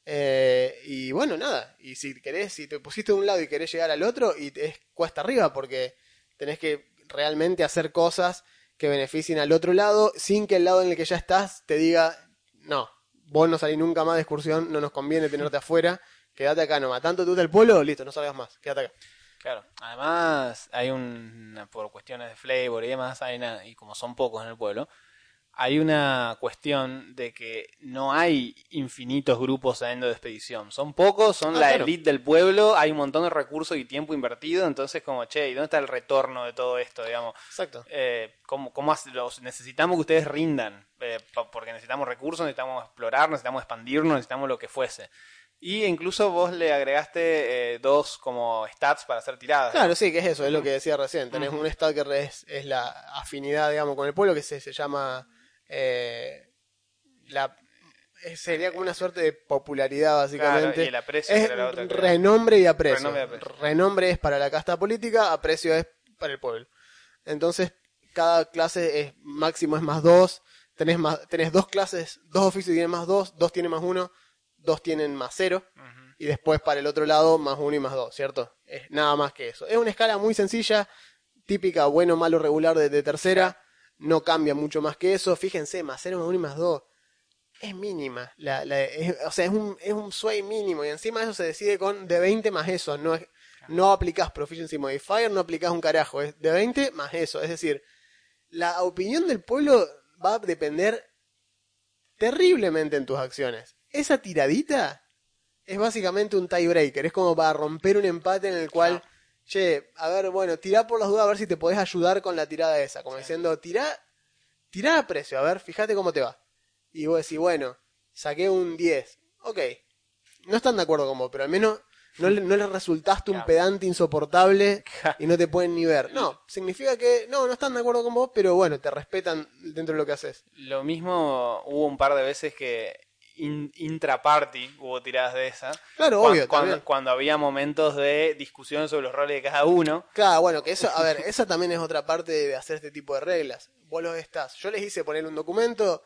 Eh, y bueno, nada. Y si querés, si te pusiste de un lado y querés llegar al otro, y es cuesta arriba porque tenés que realmente hacer cosas que beneficien al otro lado sin que el lado en el que ya estás te diga, no, vos no salís nunca más de excursión, no nos conviene tenerte afuera, quédate acá nomás. Tanto tú del pueblo, listo, no salgas más, quédate acá. Claro. Además, hay un. Por cuestiones de flavor y demás, hay una, y como son pocos en el pueblo, hay una cuestión de que no hay infinitos grupos saliendo de expedición. Son pocos, son Ah, la claro. elite del pueblo, hay un montón de recursos y tiempo invertido, entonces, como, che, ¿y dónde está el retorno de todo esto, digamos? Exacto. eh, ¿cómo, cómo los, necesitamos que ustedes rindan, eh, porque necesitamos recursos, necesitamos explorar, necesitamos expandirnos, necesitamos lo que fuese. Y incluso vos le agregaste eh, dos como stats para hacer tiradas. Claro, sí, que es eso, es lo que decía recién. Tenés un stat que es, es la afinidad, digamos, con el pueblo, que se, se llama. eh, la, eh, sería como una suerte de popularidad, básicamente. Claro, y el aprecio es la otra, renombre y aprecio. Renombre y aprecio. Renombre es para la casta política, aprecio es para el pueblo. Entonces, cada clase es máximo es más dos. Tenés, más, tenés dos clases, dos oficios tienen más dos, dos tienen más uno, dos tienen más cero y después para el otro lado más uno y más dos, ¿cierto? Es nada más que eso. Es una escala muy sencilla, típica bueno, malo, regular de, de tercera, no cambia mucho más que eso. Fíjense, más cero, más uno y más dos. Es mínima, la, la- es- o sea, es un, es un sway mínimo y encima eso se decide con de 20 más eso, no es, no aplicás Proficiency Modifier, no aplicás un carajo, es de 20 más eso, es decir, la opinión del pueblo va a depender terriblemente en tus acciones. Esa tiradita es básicamente un tiebreaker, es como para romper un empate en el cual, che, a ver, bueno, tirá por las dudas a ver si te podés ayudar con la tirada esa, como diciendo, tirá, tirá a precio, a ver, fíjate cómo te va. Y vos decís, bueno, saqué un 10, ok, no están de acuerdo con vos, pero al menos no le, no le resultaste un pedante insoportable y no te pueden ni ver. No, significa que no, no están de acuerdo con vos, pero bueno, te respetan dentro de lo que haces. Lo mismo hubo un par de veces que in- intraparty hubo tiradas de esa. Claro, obvio, cuando, también. cuando había momentos de discusión sobre los roles de cada uno. Claro, bueno, que eso, a ver, esa también es otra parte de hacer este tipo de reglas. Vos los estás. Yo les hice poner un documento,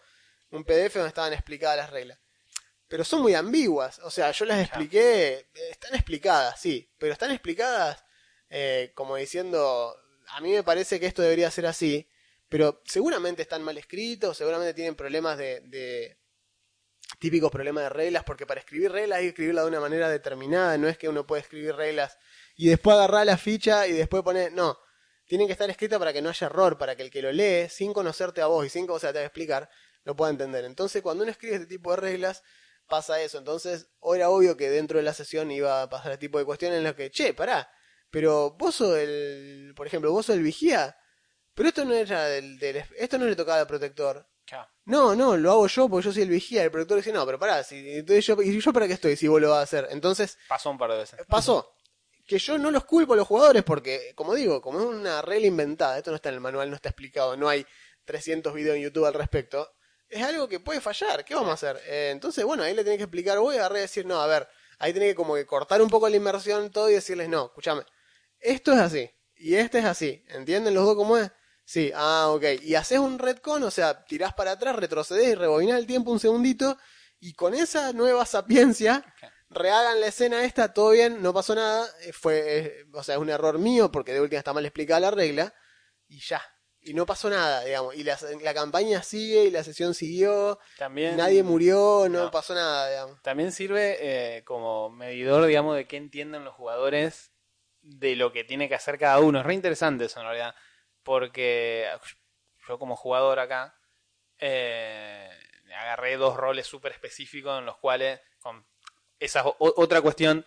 un PDF donde estaban explicadas las reglas. Pero son muy ambiguas. O sea, yo las expliqué, eh, están explicadas, sí, pero están explicadas eh, como diciendo, a mí me parece que esto debería ser así, pero seguramente están mal escritos, seguramente tienen problemas de, de típicos problemas de reglas, porque para escribir reglas hay que escribirla de una manera determinada, no es que uno puede escribir reglas y después agarrar la ficha y después poner, no, tienen que estar escritas para que no haya error, para que el que lo lee, sin conocerte a vos y sin que vos se la tenga que explicar, lo pueda entender. Entonces, cuando uno escribe este tipo de reglas, pasa eso. Entonces, era obvio que dentro de la sesión iba a pasar este tipo de cuestiones en las que, che, pará, pero vos sos el, por ejemplo, vos sos el vigía, pero esto no era del, del- esto no le tocaba al protector. No, no, lo hago yo porque yo soy el vigía. El protector dice, no, pero pará, si, entonces yo, ¿y yo para qué estoy si vos lo vas a hacer? Entonces, Pasó un par de veces. pasó. Que yo no los culpo a los jugadores porque, como digo, como es una regla inventada, esto no está en el manual, no está explicado, no hay 300 videos en YouTube al respecto, es algo que puede fallar. ¿Qué vamos a hacer? Eh, entonces, bueno, ahí le tenés que explicar, voy a agarrar y decir, no, a ver, ahí tenés que como que cortar un poco la inmersión todo y decirles, no, escúchame, esto es así y este es así. ¿Entienden los dos cómo es? Sí, ah, ok. Y haces un retcon, o sea, tirás para atrás, retrocedés y rebobinás el tiempo un segundito y con esa nueva sapiencia rehagan la escena esta, todo bien, no pasó nada, eh, fue, eh, o sea, es un error mío porque de última está mal explicada la regla y ya. Y no pasó nada, digamos. Y la, la campaña sigue y la sesión siguió. También, Nadie murió, no, no. pasó nada, digamos. También sirve eh, como medidor, digamos, de qué entienden los jugadores de lo que tiene que hacer cada uno. Es re interesante eso, en realidad. Porque yo como jugador acá, eh, agarré dos roles súper específicos en los cuales, con esa es o- otra cuestión,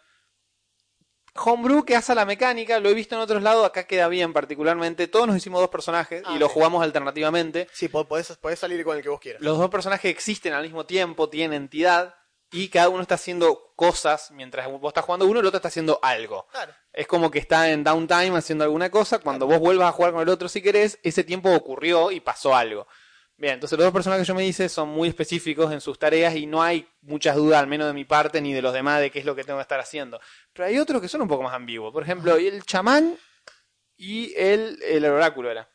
Homebrew que hace la mecánica, lo he visto en otros lados, acá queda bien particularmente. Todos nos hicimos dos personajes Ah, y los sí. jugamos alternativamente. Sí, po- podés, podés salir con el que vos quieras. Los dos personajes existen al mismo tiempo, tienen entidad y cada uno está haciendo cosas mientras vos estás jugando uno, el otro está haciendo algo. Claro. Es como que está en downtime haciendo alguna cosa. Cuando vos vuelvas a jugar con el otro si querés, ese tiempo ocurrió y pasó algo. Bien, entonces los dos personajes que yo me hice son muy específicos en sus tareas y no hay muchas dudas, al menos de mi parte ni de los demás, de qué es lo que tengo que estar haciendo. Pero hay otros que son un poco más ambiguos. Por ejemplo, el chamán y el, el oráculo era.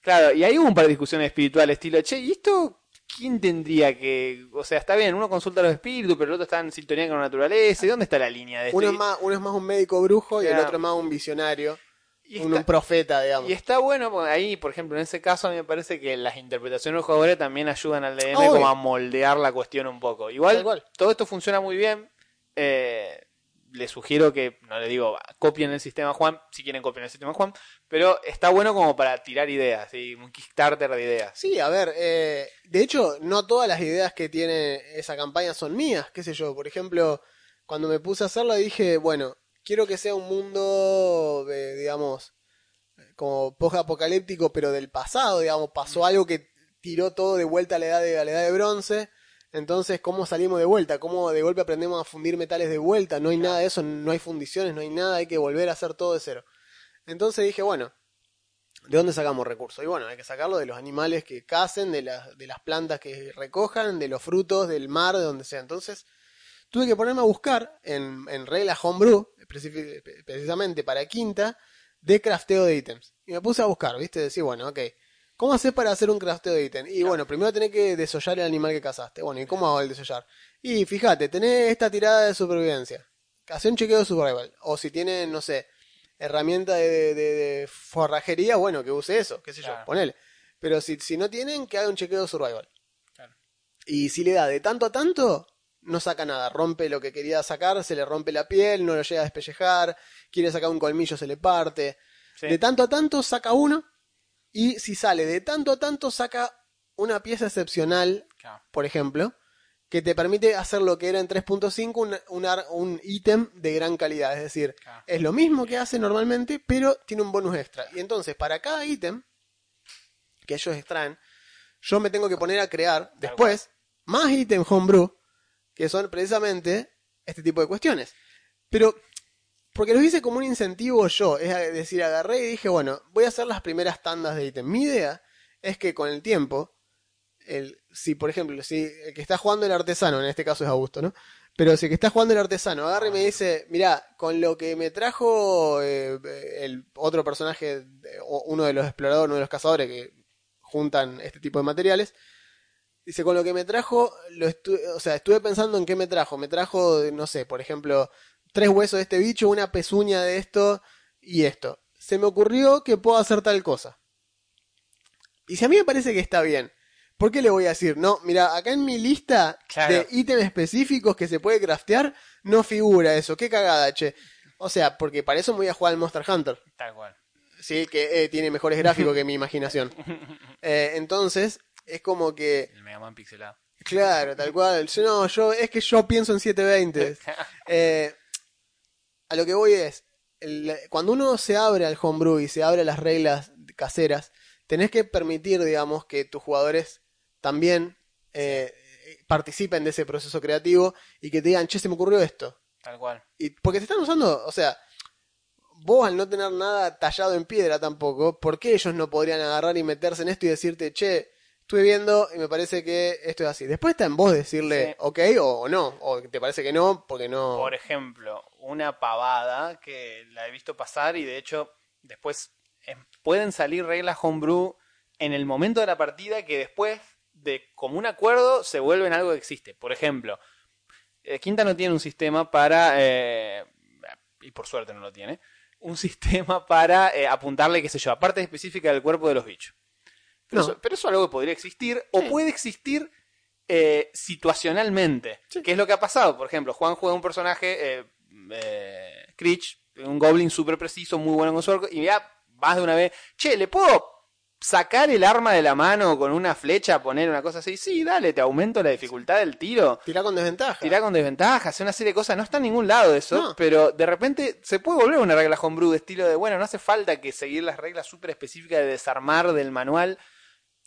Claro, y ahí hubo un par de discusiones espirituales, estilo, che, ¿y esto quién tendría que...? O sea, está bien, uno consulta a los espíritus, pero el otro está en sintonía con la naturaleza. ¿Y dónde está la línea de esto? Uno es, Y- más, uno es más un médico brujo y el otro es más un visionario. y un, está- un profeta, digamos. Y está bueno, ahí, por ejemplo, en ese caso, a mí me parece que las interpretaciones de los jugadores también ayudan al DM Obvio. como a moldear la cuestión un poco. Igual, cual. todo esto funciona muy bien. Eh, les sugiero que, no le digo, copien el sistema Juan, si quieren copien el sistema Juan, pero está bueno como para tirar ideas, ¿sí? un Kickstarter de ideas. Sí, a ver, eh, de hecho, no todas las ideas que tiene esa campaña son mías, qué sé yo. Por ejemplo, cuando me puse a hacerla dije, bueno, quiero que sea un mundo, eh, digamos, como post-apocalíptico, pero del pasado, digamos, pasó algo que tiró todo de vuelta a la edad de, a la edad de bronce. Entonces, ¿cómo salimos de vuelta? ¿Cómo de golpe aprendemos a fundir metales de vuelta? No hay nada de eso, no hay fundiciones, no hay nada, hay que volver a hacer todo de cero. Entonces dije, bueno, ¿de dónde sacamos recursos? Y bueno, hay que sacarlo de los animales que cacen, de, las de las plantas que recojan, de los frutos, del mar, de donde sea. Entonces, tuve que ponerme a buscar en, en regla homebrew, precisamente para quinta, de crafteo de ítems. Y me puse a buscar, ¿viste? Decir, bueno, ok, ¿cómo haces para hacer un crafteo de ítem? Y bueno, primero tenés que desollar el animal que cazaste. Bueno, ¿y cómo hago el desollar? Y fíjate, tenés esta tirada de supervivencia. Hacé un chequeo de survival. O si tienen, no sé, herramienta de, de- de- de forrajería, bueno, que use eso, qué sé yo, ponele. Pero si, si no tienen, que haga un chequeo de survival. Claro. Y si le da de tanto a tanto, no saca nada. Rompe lo que quería sacar, se le rompe la piel, no lo llega a despellejar, quiere sacar un colmillo, se le parte. Sí. De tanto a tanto saca uno. Y si sale de tanto a tanto, saca una pieza excepcional, Claro. por ejemplo, que te permite hacer lo que era en 3.5 un, un, ar- un ítem de gran calidad. Es decir, Claro. es lo mismo que hace normalmente, pero tiene un bonus extra. Y entonces, para cada ítem que ellos extraen, yo me tengo que poner a crear después más ítem homebrew, que son precisamente este tipo de cuestiones. Pero, porque los hice como un incentivo yo, es decir, agarré y dije, bueno, voy a hacer las primeras tandas de ítem. Mi idea es que con el tiempo, el, si por ejemplo, si el que está jugando el artesano, en este caso es Augusto, ¿no? Pero si el que está jugando el artesano agarra y me dice, mira, con lo que me trajo eh, el otro personaje, uno de los exploradores, uno de los cazadores que juntan este tipo de materiales, dice, con lo que me trajo, lo o sea, estuve pensando en qué me trajo. Me trajo, no sé, por ejemplo, tres huesos de este bicho, una pezuña de esto y esto. Se me ocurrió que puedo hacer tal cosa. Y si a mí me parece que está bien, ¿por qué le voy a decir? No, mira, acá en mi lista Claro. de ítems específicos que se puede craftear, no figura eso. Qué cagada, che. O sea, porque para eso me voy a jugar al Monster Hunter. Tal cual. Sí, que eh, tiene mejores gráficos que mi imaginación. Eh, entonces, es como que, El Mega Man pixelado. claro, tal cual. No, yo, es que yo pienso en 720. Eh, a lo que voy es, el- cuando uno se abre al homebrew y se abre a las reglas caseras, tenés que permitir, digamos, que tus jugadores también eh, participen de ese proceso creativo y que te digan, che, se me ocurrió esto. Tal cual. Y porque te están usando, o sea, vos al no tener nada tallado en piedra tampoco, ¿por qué ellos no podrían agarrar y meterse en esto y decirte, che, estuve viendo y me parece que esto es así. Después está en vos decirle Sí. ok o, o no, o te parece que no, porque no... Por ejemplo, una pavada que la he visto pasar y de hecho después eh, pueden salir reglas homebrew en el momento de la partida que después de común acuerdo se vuelven algo que existe. Por ejemplo, eh, Quinta no tiene un sistema para, eh, y por suerte no lo tiene, un sistema para eh, apuntarle, qué sé yo, a parte específica del cuerpo de los bichos. Pero, No. eso, pero eso es algo que podría existir o puede existir eh, situacionalmente. Que es lo que ha pasado. Por ejemplo, Juan juega un personaje, eh, Critch, un goblin súper preciso, muy bueno con su arco, y ya más de una vez, che, ¿le puedo sacar el arma de la mano con una flecha, poner una cosa así? Sí, dale, te aumento la dificultad del tiro. Tirá con desventaja. Tirá con desventaja, hacer una serie de cosas. No está en ningún lado eso, No. pero de repente se puede volver una regla homebrew de estilo de, bueno, no hace falta que seguir las reglas súper específicas de desarmar del manual.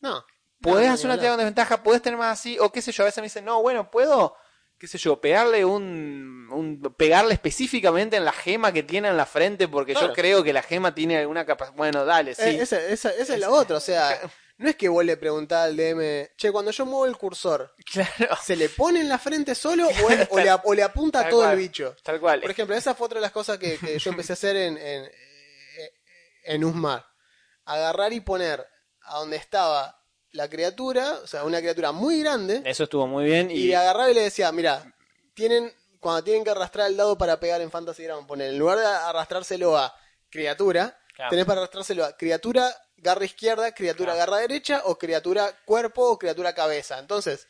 No. Podés No, hacer una tirada con desventaja, podés tener más así, o qué sé yo, a veces me dicen, no, bueno, puedo, qué sé yo, pegarle un, un pegarle específicamente en la gema que tiene en la frente, porque Claro. yo creo que la gema tiene alguna capacidad. Bueno, dale, sí. Eh, esa, esa- esa es la otra, o sea, no es que vos le preguntás al DM, che, cuando yo muevo el cursor, Claro. ¿se le pone en la frente solo o, le, ap- o le apunta a todo cual. el bicho? Tal cual. Por ejemplo, esa fue otra de las cosas que, que yo empecé a hacer en, en, eh, en Usmar. Agarrar y poner a donde estaba la criatura, o sea, una criatura muy grande, Eso estuvo muy bien y y, agarrar y le decía, mira, tienen, cuando tienen que arrastrar el dado para pegar en Fantasy Ground, poner, en lugar de arrastrárselo a criatura, Claro. tenés para arrastrárselo a criatura garra izquierda, criatura Claro. garra derecha, o criatura cuerpo o criatura cabeza. Entonces,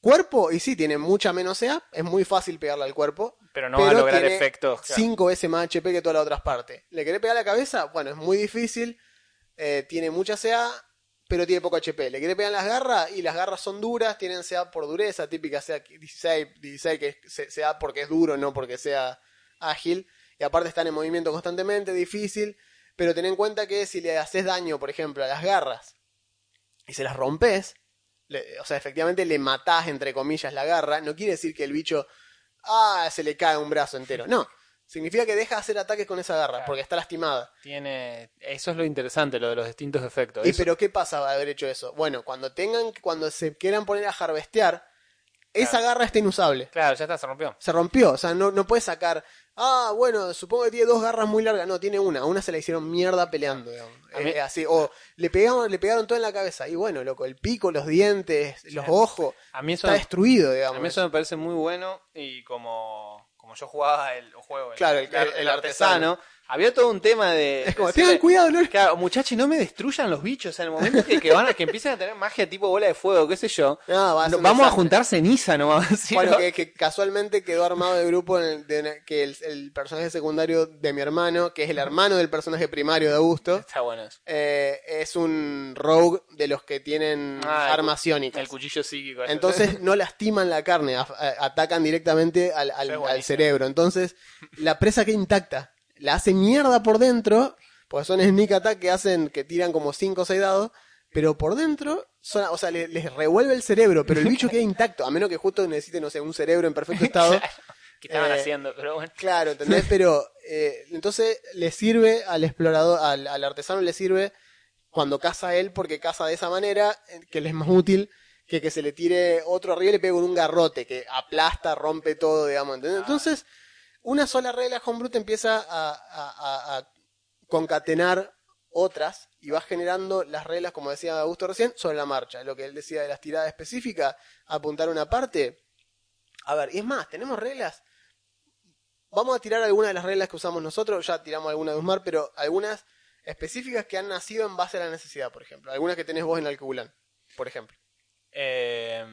cuerpo, y sí, tiene mucha menos EA, es muy fácil pegarle al cuerpo, pero no va a lograr efectos. claro. Cinco veces más HP que todas las otras partes. ¿Le querés pegar a la cabeza? Bueno, es muy difícil. eh, tiene mucha CA, pero tiene poco HP. ¿Le en las garras? Y las garras son duras, tienen CA por dureza, típica CA 16, 16 que es CA porque es duro, no porque sea ágil. Y aparte están en movimiento constantemente, difícil. Pero ten en cuenta que si le haces daño, por ejemplo, a las garras y se las rompes, le- o sea, efectivamente le matás, entre comillas, la garra, no quiere decir que el bicho, ah, se le cae un brazo entero. No, significa que deja de hacer ataques con esa garra, Claro. porque está lastimada. Tiene, eso es lo interesante, lo de los distintos efectos. ¿Y Eso- pero qué pasa de haber hecho eso? Bueno, cuando tengan, cuando se quieran poner a harvestear, esa garra está inusable. Claro, ya está, se rompió. Se rompió, o sea, no, no puedes sacar, ah, bueno, supongo que tiene dos garras muy largas. No, tiene una, una se la hicieron mierda peleando, digamos. A mí- Eh, así, o le pegaron, le pegaron todo en la cabeza. Y bueno, loco, el pico, los dientes, los ojos, A mí eso, está destruido, digamos. a mí eso me parece muy bueno y como, como yo jugaba el o juego, el, Claro, el- el- el artesano. Había todo un tema de... Es como, tengan cuidado, no Claro, muchachos, no me destruyan los bichos. O sea, en el momento que, que van a, que empiecen a tener magia tipo bola de fuego, qué sé yo, No, va a ser no- vamos a juntar ceniza nomás. ¿sí, Bueno, no? que, que casualmente quedó armado el grupo en el, de- que el, el personaje secundario de mi hermano, que es el hermano del personaje primario de Augusto, Está bueno eso. eh, es un rogue de los que tienen Ah, armas ciónicas. El cuchillo psíquico. ese. Entonces no lastiman la carne, a- a- atacan directamente al, al- Eso cerebro. Entonces la presa queda intacta. La hace mierda por dentro, porque son sneak attack que hacen, que tiran como 5 o 6 dados, pero por dentro, son- o sea, le- les revuelve el cerebro, pero el bicho queda intacto, a menos que justo necesite, no sé, un cerebro en perfecto estado. Claro, ¿Qué estaban Eh, haciendo? Pero bueno. Claro, ¿entendés? Pero eh, entonces le sirve al explorador, al, al artesano le sirve cuando caza él, porque caza de esa manera, eh, que le es más útil que que se le tire otro arriba y le pegue con un garrote, que aplasta, rompe todo, digamos. ¿entendés? Entonces, una sola regla homebrew te empieza a, concatenar otras y vas generando las reglas, como decía Augusto recién, sobre la marcha. Lo que él decía de las tiradas específicas, apuntar una parte. A ver, y es más, tenemos reglas Vamos a tirar algunas de las reglas que usamos nosotros, ya tiramos algunas de Usmar, pero algunas específicas que han nacido en base a la necesidad, por ejemplo. Algunas que tenés vos en Alcubulán, por ejemplo. Eh,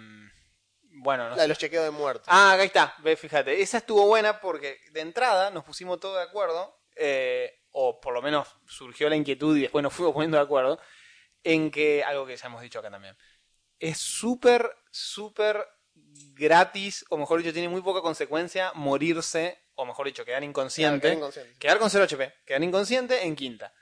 bueno, no La sé. de los chequeos de muerte. Ah, ahí está, ve, fíjate. Esa estuvo buena porque de entrada nos pusimos todos de acuerdo, eh, o por lo menos surgió la inquietud y después nos fuimos poniendo de acuerdo, en que, algo que ya hemos dicho acá también, es súper, súper gratis, o mejor dicho, tiene muy poca consecuencia morirse, o mejor dicho, quedar inconsciente. Quedar inconsciente. Quedar con 0 HP, quedar inconsciente en quinta.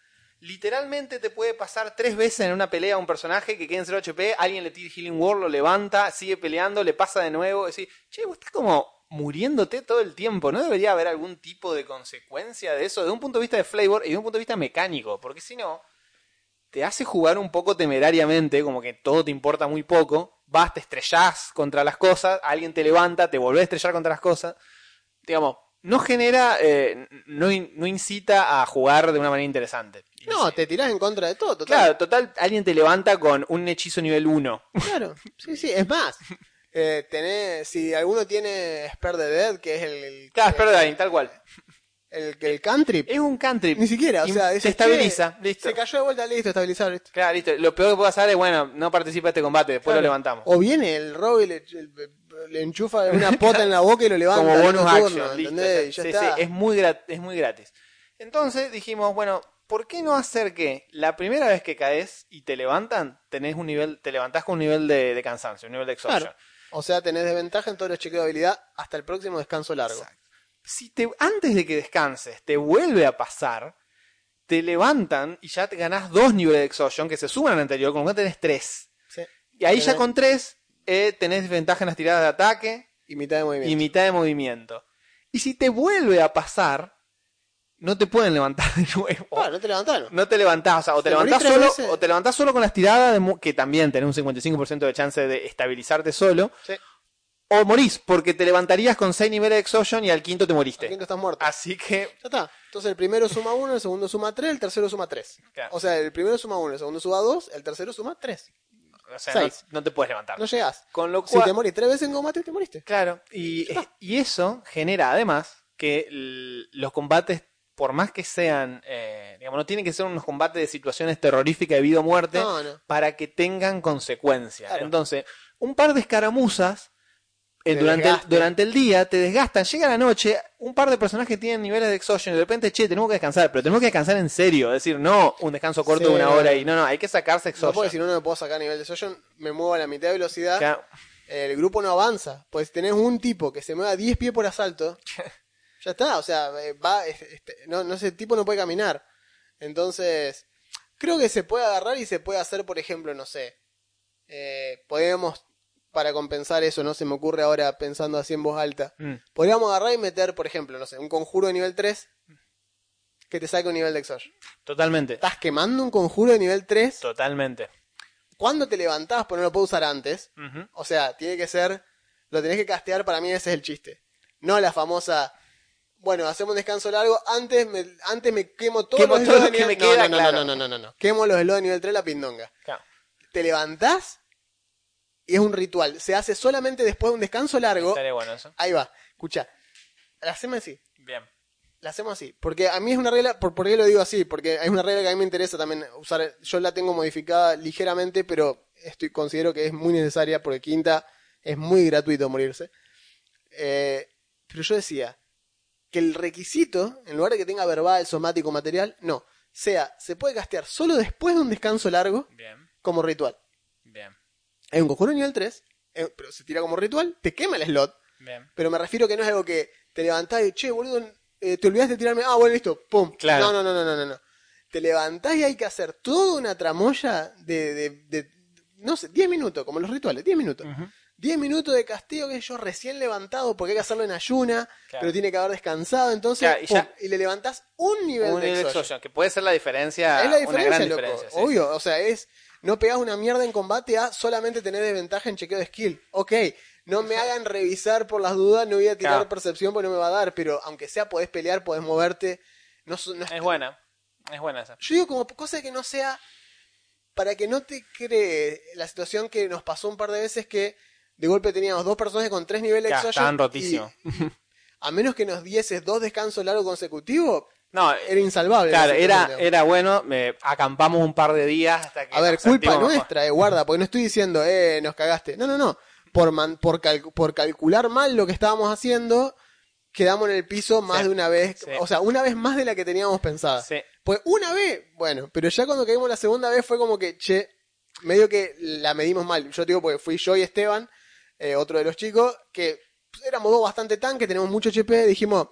Literalmente te puede pasar tres veces en una pelea a un personaje que quede en 0 HP, alguien le tira Healing Word, lo levanta, sigue peleando, le pasa de nuevo, decir, che, vos estás como muriéndote todo el tiempo, ¿no debería haber algún tipo de consecuencia de eso? De un punto de vista de flavor y de un punto de vista mecánico, porque si no, te hace jugar un poco temerariamente, como que todo te importa muy poco, vas, te estrellás contra las cosas, alguien te levanta, te volvés a estrellar contra las cosas, digamos, no genera, eh, no incita a jugar de una manera interesante. No, te tirás en contra de todo, total. Claro, total, alguien te levanta con un hechizo nivel 1. Claro, sí, sí, es más. Eh, tenés, si alguno tiene Spare the Dead, que es el, el, Claro, es verdad, tal cual. el, el cantrip, Es un cantrip. ni siquiera, o sea, se estabiliza, che, listo. Se cayó de vuelta, listo, estabilizado, listo. Claro, listo. Lo peor que puede pasar es, bueno, no participa de este combate, después Claro. lo levantamos. O viene el robo y le, le- enchufa una pota en la boca y lo levanta. como bonus otro action, turno, listo. ¿entendés? Ya Sí, está. sí, es muy, grat- es muy gratis. Entonces dijimos, bueno, ¿por qué no hacer que la primera vez que caes y te levantan, tenés un nivel, te levantás con un nivel de, de cansancio, un nivel de exhaustion? Claro. O sea, tenés desventaja en todos los chequeos de habilidad hasta el próximo descanso largo. Exacto. Si te, antes de que descanses te vuelve a pasar, te levantan y ya te ganás dos niveles de exhaustion que se suman al anterior, con lo cual tenés tres. Sí. Y ahí ya con tres eh, tenés desventaja en las tiradas de ataque Y mitad de movimiento. y mitad de movimiento. Y si te vuelve a pasar, no te pueden levantar de nuevo. Ah, no te levantaron. No te levantás, o sea, o te, levantás solo, veces. o te levantás solo con las tiradas de que también tenés un 55% de chance de estabilizarte solo, Sí. o morís, porque te levantarías con 6 niveles de exhaustion y al quinto te moriste. Al quinto estás muerto. Así que Ya está. Entonces el primero suma 1, el segundo suma 3, el tercero suma 3. Claro. O sea, el primero suma 1, el segundo suma 2, el tercero suma 3. o sea, no, Seis. no te puedes levantar. No llegás. Con lo Si cual, te morís tres veces en combate, te moriste. claro, y, y eso genera además que los combates, por más que sean, eh, digamos, no tienen que ser unos combates de situaciones terroríficas de vida o muerte, No, no. para que tengan consecuencias. Claro. Entonces, un par de escaramuzas eh, Te durante, el, desgastan. durante el día te desgastan. Llega la noche, un par de personajes tienen niveles de exhaustion y de repente, che, tenemos que descansar, pero tenemos que descansar en serio. Es decir, no un descanso corto Sí. de una hora y no, no, hay que sacarse No exhaustion. puedo decir, no, no me puedo sacar nivel de Sojon, me muevo a la mitad de velocidad, Claro. el grupo no avanza. Pues si tenés un tipo que se mueva 10 pies por asalto, ya está, o sea, eh, va, es- este, no, no ese tipo no puede caminar. Entonces, creo que se puede agarrar y se puede hacer, por ejemplo, no sé, eh, podemos, para compensar eso, no se me ocurre ahora pensando así en voz alta, Mm. podríamos agarrar y meter, por ejemplo, no sé, un conjuro de nivel 3 que te saque un nivel de exhaustion. Totalmente. Estás quemando un conjuro de nivel 3 Totalmente. cuando te levantás, pues no lo puedo usar antes. O sea, tiene que ser. Lo tenés que castear, para mí ese es el chiste. No la famosa. Bueno, hacemos un descanso largo. Antes me, antes me quemo todos Quemo los todo lo que nivel me queda, no, no, claro. no, no, no, no, no. Quemo los slots de nivel 3 la pindonga. Claro. Te levantás y es un ritual. Se hace solamente después de un descanso largo. Estaría bueno eso. Ahí va. Escucha. La hacemos así. Bien. La hacemos así. Porque a mí es una regla. ¿Por, ¿Por qué lo digo así? Porque es una regla que a mí me interesa también usar. Yo la tengo modificada ligeramente, pero estoy considero que es muy necesaria porque quinta es muy gratuito morirse. Eh, pero yo decía que el requisito, en lugar de que tenga verbal, somático, material, no. Sea, se puede castear solo después de un descanso largo Bien. como ritual. Bien. Es un conjuro nivel 3, eh, pero se tira como ritual, te quema el slot, Bien. pero me refiero que no es algo que te levantás y, che, boludo, eh, te olvidaste de tirarme. Ah, bueno, listo, pum. Claro. No, no, no, no, no, no. Te levantás y hay que hacer toda una tramoya de, de, de- no sé, 10 minutos, como los rituales, 10 minutos. 10 minutos de castigo que yo recién levantado porque hay que hacerlo en ayuna, Claro. pero tiene que haber descansado, entonces, Claro, y pum, ya- y le levantás un nivel Un de nivel de exhaustion. exhaustion, que puede ser la diferencia. Es la diferencia, una gran loco. diferencia. sí. Obvio, o sea, es no pegás una mierda en combate a solamente tener desventaja en chequeo de skill. Ok, no me hagan revisar por las dudas, no voy a tirar Claro. percepción porque no me va a dar, pero aunque sea podés pelear, podés moverte. No, so- no es- Es buena. Es buena esa. Yo digo como cosa que no sea para que no te cree la situación que nos pasó un par de veces que de golpe teníamos dos personajes con tres niveles de Claro, exhaustion estaban rotísimos. a menos que nos dieses dos descansos largos consecutivos, No, era insalvable. la claro, era, era bueno. me- acampamos un par de días hasta que. A ver, culpa mejor. nuestra, eh, guarda, porque no estoy diciendo, eh, nos cagaste. No, no, no. Por, man- por, cal- por calcular mal lo que estábamos haciendo, quedamos en el piso más Sí, de una vez. sí. O sea, una vez más de la que teníamos pensada. Sí. Pues una vez, bueno, pero ya cuando caímos la segunda vez fue como que, che, medio que la medimos mal. Yo digo porque fui yo y Esteban, eh, otro de los chicos, que pues, éramos dos bastante tanques, tenemos mucho HP, dijimos,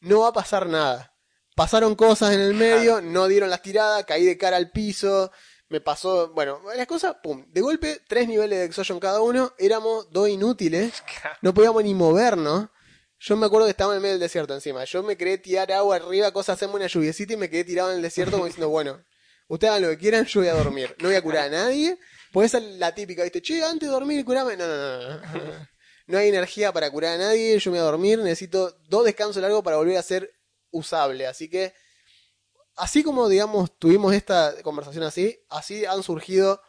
no va a pasar nada. Pasaron cosas en el medio, no dieron las tiradas, caí de cara al piso, me pasó, bueno, las cosas, pum, de golpe, tres niveles de exhaustion cada uno, éramos dos inútiles, no podíamos ni movernos. Yo me acuerdo que estaba en el medio del desierto encima. Yo me quería tirar agua arriba, cosas, hacemos una lluviecita y me quedé tirado en el desierto como diciendo, bueno, Ustedes hagan lo que quieran, yo voy a dormir. No voy a curar a nadie. Porque esa es la típica, ¿viste? Che, antes de dormir, curame. No, no, no, no. No hay energía para curar a nadie. Yo me voy a dormir. Necesito dos descansos largos para volver a ser usable. Así que, así como, digamos, tuvimos esta conversación así, así han surgido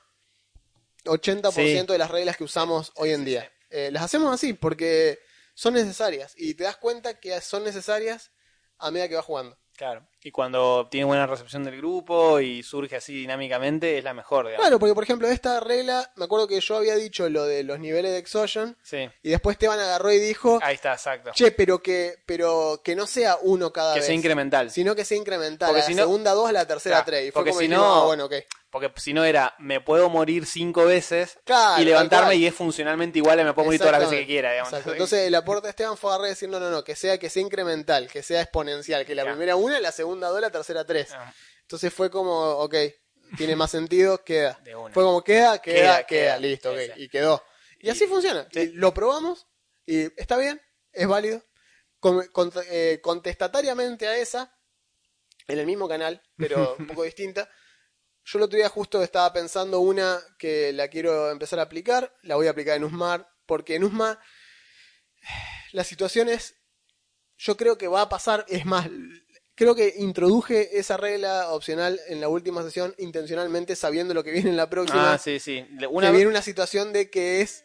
80% Sí. de las reglas que usamos hoy en día. Eh, las hacemos así porque son necesarias. Y te das cuenta que son necesarias a medida que vas jugando. Claro. Y cuando tiene buena recepción del grupo y surge así dinámicamente, es la mejor, digamos. Claro, porque por ejemplo, esta regla, me acuerdo que yo había dicho lo de los niveles de Exhaustion, Sí. y después Esteban agarró y dijo, Ahí está, exacto. che, pero que, pero que no sea uno cada que vez. sea incremental. Sino que sea incremental. Porque a si la no- segunda dos, a la tercera Claro, tres. Y fue porque como si no- ah, bueno, ok. Porque si no era, me puedo morir cinco veces Claro, y levantarme y es funcionalmente igual y me puedo morir todas las veces que quiera, digamos. Exacto. Entonces el aporte de Esteban fue agarrar y decir, no, no, no, que sea, que sea incremental, que sea exponencial, que la primera una, la segunda dos, la tercera tres. Ah, Entonces fue como, ok, tiene más sentido, queda. De una. Fue como, queda, queda, queda, Queda, queda. listo, ok. Ese. Y quedó. Y, Y- así funciona. sí. Y lo probamos y está bien, es válido. Con- con- eh, contestatariamente a esa, en el mismo canal, pero un poco distinta. Yo el otro día justo estaba pensando una que la quiero empezar a aplicar, la voy a aplicar en Usmar, porque en Usmar la situación es, yo creo que va a pasar, es más, creo que introduje esa regla opcional en la última sesión intencionalmente sabiendo lo que viene en la próxima. Ah, sí, sí. Le- que Una viene una situación de que es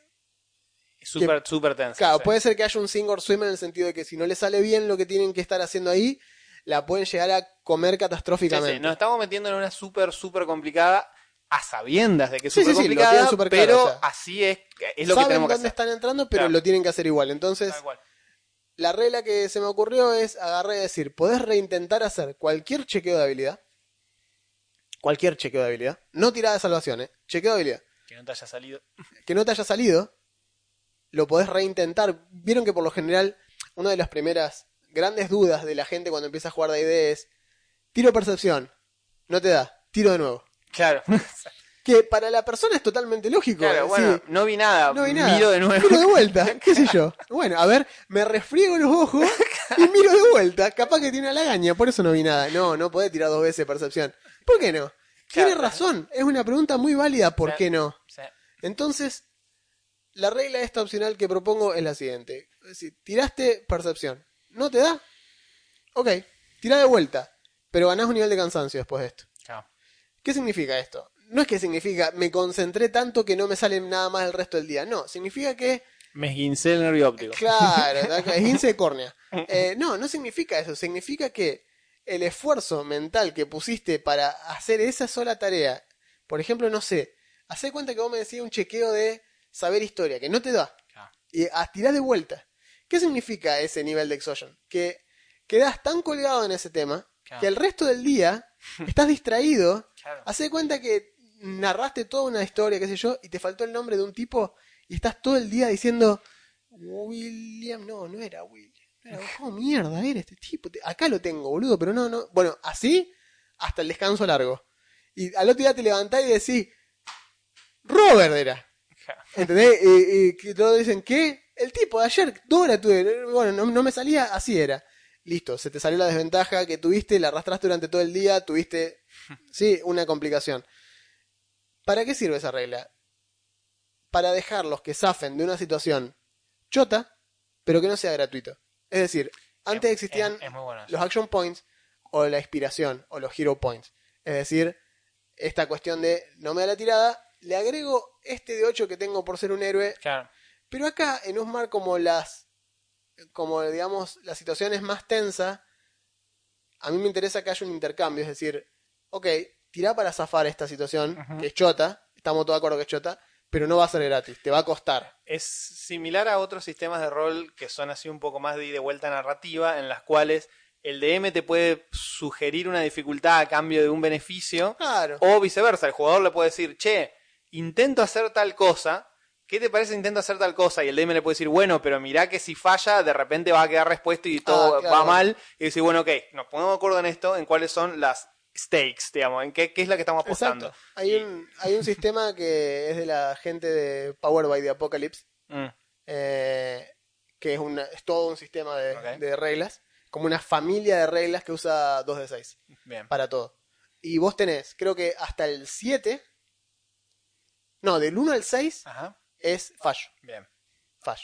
súper, súper tensa. Claro, sí. puede ser que haya un sink or swim en el sentido de que si no le sale bien lo que tienen que estar haciendo ahí, la pueden llegar a comer catastróficamente. sí, Nos estamos metiendo en una súper, súper complicada a sabiendas de que es súper sí, complicada, claro, pero o sea. así es, es lo que Saben tenemos que dónde están entrando, pero Claro. lo tienen que hacer igual. Entonces, la regla que se me ocurrió es agarrar y decir, podés reintentar hacer cualquier chequeo de habilidad. Cualquier chequeo de habilidad. No tirada de salvación, ¿eh? Chequeo de habilidad. Que no te haya salido. que no te haya salido, lo podés reintentar. Vieron que por lo general, una de las primeras grandes dudas de la gente cuando empieza a jugar de ID es, tiro percepción, no te da, tiro de nuevo. Claro. Que para la persona es totalmente lógico. claro, sí, bueno, no vi nada. no vi nada. Miro de nuevo. Miro de vuelta, qué sé yo. Bueno, a ver, me refriego los ojos y miro de vuelta. Capaz que tiene una lagaña, por eso no vi nada. No, no podés tirar dos veces percepción. ¿Por qué no? Tiene razón, es una pregunta muy válida, ¿por qué no? Entonces, la regla esta opcional que propongo es la siguiente. Es decir, tiraste percepción. ¿No te da? Ok, tira de vuelta. Pero ganás un nivel de cansancio después de esto. claro. ¿Qué significa esto? No es que significa me concentré tanto que no me sale nada más el resto del día. No, significa que, Me esguincé el nervio óptico. claro, es 15 de córnea. Eh, no, no significa eso. Significa que el esfuerzo mental que pusiste para hacer esa sola tarea, por ejemplo, no sé, hacer cuenta que vos me decías un chequeo de saber historia, que no te da. Claro. y a tirar de vuelta. ¿Qué significa ese nivel de exhaustion? Que quedas tan colgado en ese tema Claro. que el resto del día estás distraído. Claro. Hace cuenta que narraste toda una historia, qué sé yo, y te faltó el nombre de un tipo y estás todo el día diciendo William, no, no era William. No era- ¿Cómo mierda era este tipo? Acá lo tengo, boludo, pero no, no. Bueno, así hasta el descanso largo. Y al otro día te levantás y decís, Robert era. ¿Entendés? Y, todos dicen, ¿qué? El tipo de ayer, Dora tuve. Bueno, no, no me salía, así era. Listo, se te salió la desventaja que tuviste, la arrastraste durante todo el día, tuviste, sí, una complicación. ¿Para qué sirve esa regla? Para dejarlos que zafen de una situación chota, pero que no sea gratuito. Es decir, antes Es- existían es- es muy bueno eso. los action points o la inspiración o los hero points. Es decir, esta cuestión de no me da la tirada, le agrego este de 8 que tengo por ser un héroe, Claro. Pero acá en Usmar como las como digamos la situación es más tensa, a mí me interesa que haya un intercambio, es decir, ok, tirá para zafar esta situación, que es chota, estamos todos de acuerdo que es chota, pero no va a ser gratis, te va a costar. Es similar a otros sistemas de rol que son así un poco más de ida y vuelta narrativa, en las cuales el DM te puede sugerir una dificultad a cambio de un beneficio, Claro. o viceversa, el jugador le puede decir, che, intento hacer tal cosa, ¿qué te parece intento hacer tal cosa? Y el DM le puede decir, bueno, pero mirá que si falla, de repente va a quedar respuesto y todo Ah, claro. va mal, y decir, bueno, ok, nos ponemos de acuerdo en esto, en cuáles son las stakes, digamos, en qué, qué es la que estamos apostando. Exacto. Hay un, hay un sistema que es de la gente de Power by the Apocalypse, Mm, eh, que es, una, es todo un sistema de, de reglas, como una familia de reglas que usa 2 de 6 bien. para todo. y vos tenés, creo que hasta el 7, no, del 1 al 6 Ajá. Es fallo, Bien. fallo.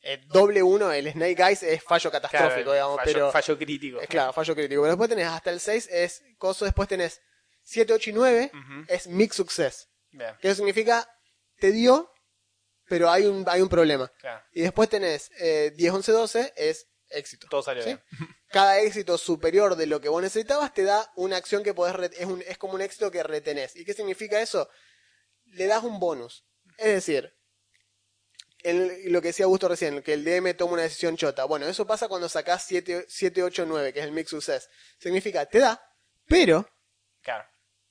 El doble 1, el Snake Eyes, es fallo catastrófico, Claro, digamos, fallo, pero... fallo crítico. Es claro, fallo crítico. Pero después tenés hasta el 6 es coso, después tenés 7, 8 y 9 Ujú. es mix success. Bien. Que eso significa te dio, pero hay un, hay un problema. Claro. Y después tenés eh, 10, 11, 12 es éxito. Todo salió ¿Sí? bien. Cada éxito superior de lo que vos necesitabas te da una acción que podés es, un- es como un éxito que retenés. ¿Y qué significa eso? Le das un bonus. Es decir, el- lo que decía Augusto recién, que el DM toma una decisión chota. Bueno, eso pasa cuando sacás 7, 7 8, 9, que es el mix success. Significa, te da, pero, Claro.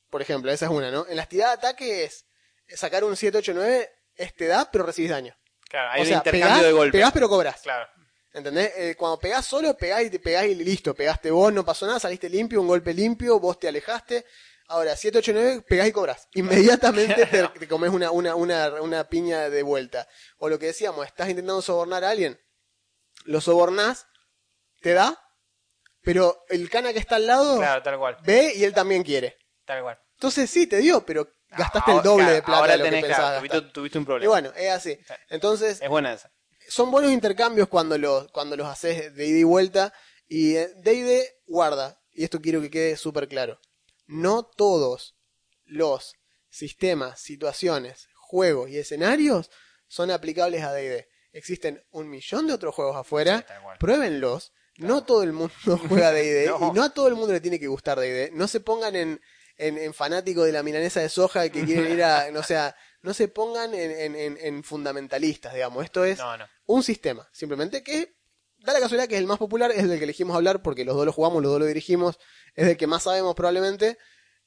por ejemplo, esa es una, ¿no? En las tiradas de ataque es sacar un 7, 8, 9, es te da, pero recibís daño. Claro, hay o un sea, intercambio pegás, de golpes. pegás pero cobras. Claro. ¿Entendés? Eh, cuando pegás solo, pegás y te pegás y listo. Pegaste vos, no pasó nada, saliste limpio, un golpe limpio, vos te alejaste. Ahora, 7, 8, 9, pegás y cobras. Inmediatamente te, te comes una, una, una, una piña de vuelta. O lo que decíamos, estás intentando sobornar a alguien, lo sobornás, te da, pero el cana que está al lado Claro, tal cual. ve y él también quiere. Tal cual. Entonces sí, te dio, pero gastaste Ahora- el doble de plata ahora de lo tenés, que claro, tuviste, un Y problema. bueno, es así. Entonces, Es buena esa. son buenos intercambios cuando los, cuando los haces de ida y vuelta. Y eh, D&D guarda, y esto quiero que quede súper claro, no todos los sistemas, situaciones, juegos y escenarios son aplicables a D&D. Existen un millón de otros juegos afuera, Sí, pruébenlos. No todo el mundo juega D&D No. y no a todo el mundo le tiene que gustar D&D. No se pongan en, en, en fanáticos de la milanesa de soja que quieren ir a, no sea, no se pongan en, en- en- en fundamentalistas, digamos. Esto es No, no. un sistema, simplemente que da la casualidad que es el más popular, es del que elegimos hablar porque los dos lo jugamos, los dos lo dirigimos, es del que más sabemos probablemente,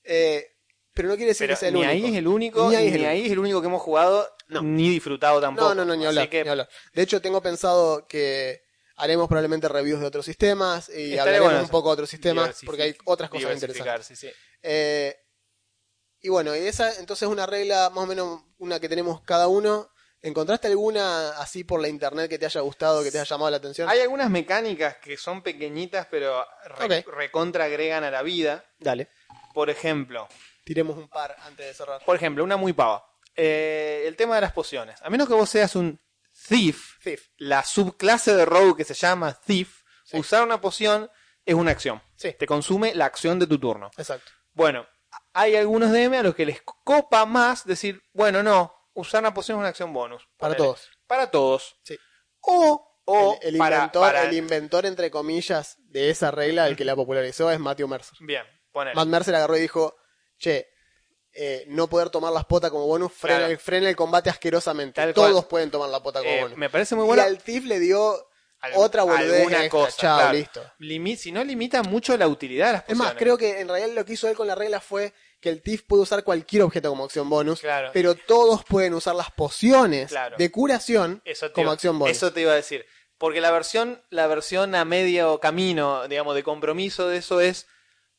eh, pero no quiere decir Pero que sea el ni único. ahí es el único, Ni ahí es el es, el único que hemos jugado, No. ni disfrutado tampoco. No, no, no, ni hablar, que ni hablar. De hecho, tengo pensado que haremos probablemente reviews de otros sistemas y Estaría hablaremos bueno un poco de otros sistemas porque hay otras cosas interesantes. sí, sí. Eh, y bueno, y esa entonces es una regla más o menos una que tenemos cada uno. ¿Encontraste alguna así por la internet que te haya gustado, que te haya llamado la atención? Hay algunas mecánicas que son pequeñitas, pero re- recontra agregan a la vida. Dale, Por ejemplo, tiremos un par antes de cerrar. por ejemplo, una muy pava. Eh, el tema de las pociones. A menos que vos seas un thief, Thief. la subclase de rogue que se llama thief, Sí. usar una poción es una acción. Sí. Te consume la acción de tu turno. Exacto. Bueno, hay algunos DM a los que les copa más decir, bueno, no, usar una poción es una acción bonus. Para Ponele. todos. Para todos. Sí. O, o el, el para, inventor, para- el inventor, entre comillas, de esa regla, el que la popularizó es Matthew Mercer. Bien, ponele. Matt Mercer agarró y dijo, che, eh, no poder tomar las potas como bonus, frena, Claro. el, frena el combate asquerosamente. Tal Todos cual. pueden tomar la pota como Eh, bonus. me parece muy y bueno. al Thief le dio otra boludez alguna cosa. Chao, claro. listo. Limi- si no limita mucho la utilidad de las Es pociones. más, creo que en realidad lo que hizo él con la regla fue que el Thief puede usar cualquier objeto como acción bonus, Claro. pero todos pueden usar las pociones Claro. de curación Eso como iba- acción bonus. Eso te iba a decir. Porque la versión, la versión a medio camino, digamos, de compromiso de eso es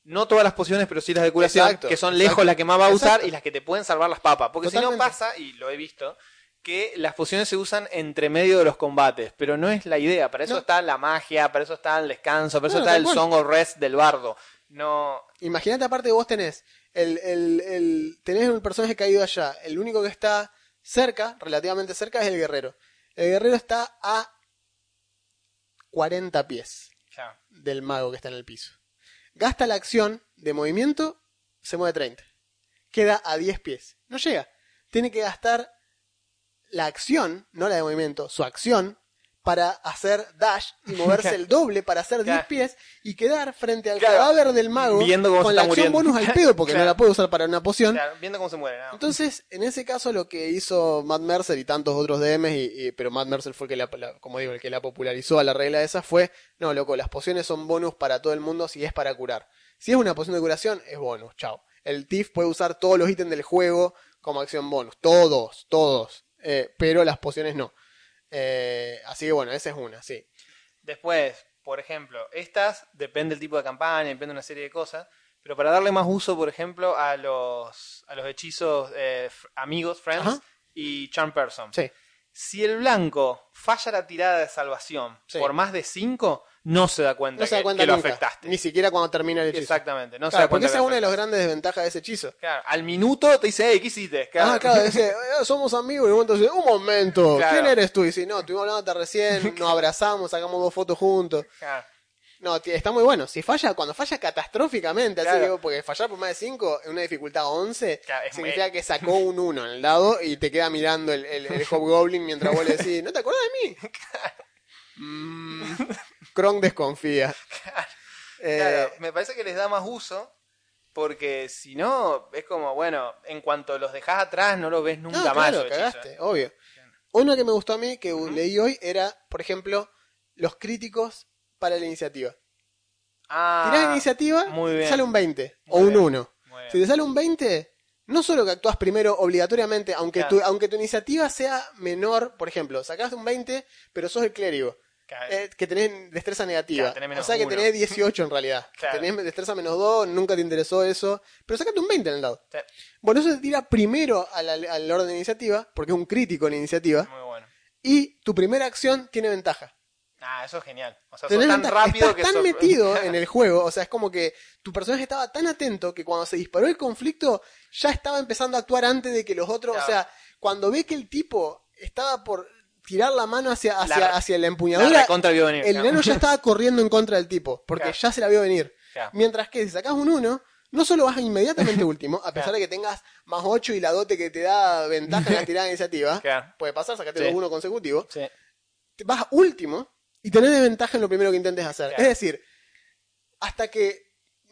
no todas las pociones, pero sí las de curación, Exacto, que son exacto. lejos las que más va a usar Exacto. y las que te pueden salvar las papas. Porque si no pasa, y lo he visto, que las pociones se usan entre medio de los combates, pero no es la idea. Para eso No. está la magia, para eso está el descanso, para eso está el song of rest del bardo. No, Imagínate aparte que vos tenés el, el, el- tenés un personaje caído allá. El único que está cerca, relativamente cerca, es el guerrero. El guerrero está a 40 pies del mago que está en el piso. Gasta la acción de movimiento, se mueve 30. Queda a 10 pies. No llega. Tiene que gastar la acción, no la de movimiento, su acción, para hacer dash y moverse el doble para hacer 10 Claro. pies y quedar frente al Claro. cadáver del mago Viendo cómo se con la acción muriendo. bonus al pedo porque no la puede usar para una poción. Viendo cómo se muere. Entonces, en ese caso lo que hizo Matt Mercer y tantos otros DMs, y, y- pero Matt Mercer fue el que la, la- como digo, el que la popularizó a la regla esa, fue, no, loco, las pociones son bonus para todo el mundo si es para curar. Si es una poción de curación, es bonus, chao. El Thief puede usar todos los ítems del juego como acción bonus, todos, todos, eh, pero las pociones no. Eh, así que bueno, esa es una, sí. Después, por ejemplo, estas depende del tipo de campaña, depende de una serie de cosas, pero para darle más uso, por ejemplo, a los, a los hechizos eh, amigos, friends Ajá. y charm person. Sí, Si el blanco falla la tirada de salvación Sí. por más de 5, no se da cuenta, No se da que- cuenta que, lo nunca, afectaste. Ni siquiera cuando termina el hechizo. Exactamente, no se Claro, da porque esa que es lo una de las grandes desventajas de ese hechizo. Claro, al minuto te dice, hey, ¿qué hiciste? Ah, claro, dice, "Eh, somos amigos, y un momento dice, un momento, Claro. ¿quién eres tú? Y dice, no, estuvimos hablando hasta recién, nos abrazamos, sacamos dos fotos juntos. Claro. No, está muy bueno. Si falla, cuando falla catastróficamente, así Claro. que, porque fallar por más de 5 en una dificultad 11, Claro, significa muy- que sacó un 1 en el dado y te queda mirando el, el, el Hobgoblin mientras vos le decís, ¿no te acordás de mí? Mm, Kronk desconfía. Eh, Claro, me parece que les da más uso porque si no, es como, bueno, en cuanto los dejas atrás no los ves nunca no, más. claro, cagaste, obvio. Uno que me gustó a mí, que leí hoy, era, por ejemplo, los críticos para la iniciativa. Ah, Tirás iniciativa, muy bien. sale un 20 Muy o un bien, 1. muy bien. Si te sale un 20, no solo que actúas primero obligatoriamente, aunque, Claro. tu, aunque tu iniciativa sea menor, por ejemplo, sacaste un 20, pero sos el clérigo. Eh, que tenés destreza negativa. Claro, tenés menos o sea que uno. tenés 18 en realidad. Claro. Tenés destreza menos 2, nunca te interesó eso, pero sacaste un 20 en el dado. Sí, Bueno, eso te tira primero al orden de iniciativa, porque es un crítico en iniciativa, muy bueno. y tu primera acción tiene ventaja. Ah, eso es genial. O sea, sos tan ventaja. rápido Estás que tan sos- metido en el juego, o sea, es como que tu personaje estaba tan atento que cuando se disparó el conflicto ya estaba empezando a actuar antes de que los otros, Claro. o sea, cuando ve que el tipo estaba por tirar la mano hacia, hacia, La- hacia la La empuñadura, recontra vio venir. el enano ya estaba corriendo en contra del tipo, porque Claro. ya se la vio venir. Claro. Mientras que si sacás un 1, no solo vas inmediatamente último, a pesar Claro. de que tengas más 8 y la dote que te da ventaja en la tirada de iniciativa, puede pasar, sacate Sí. los 1 consecutivos, Sí. vas último y tenés desventaja en lo primero que intentes hacer. Es decir, hasta que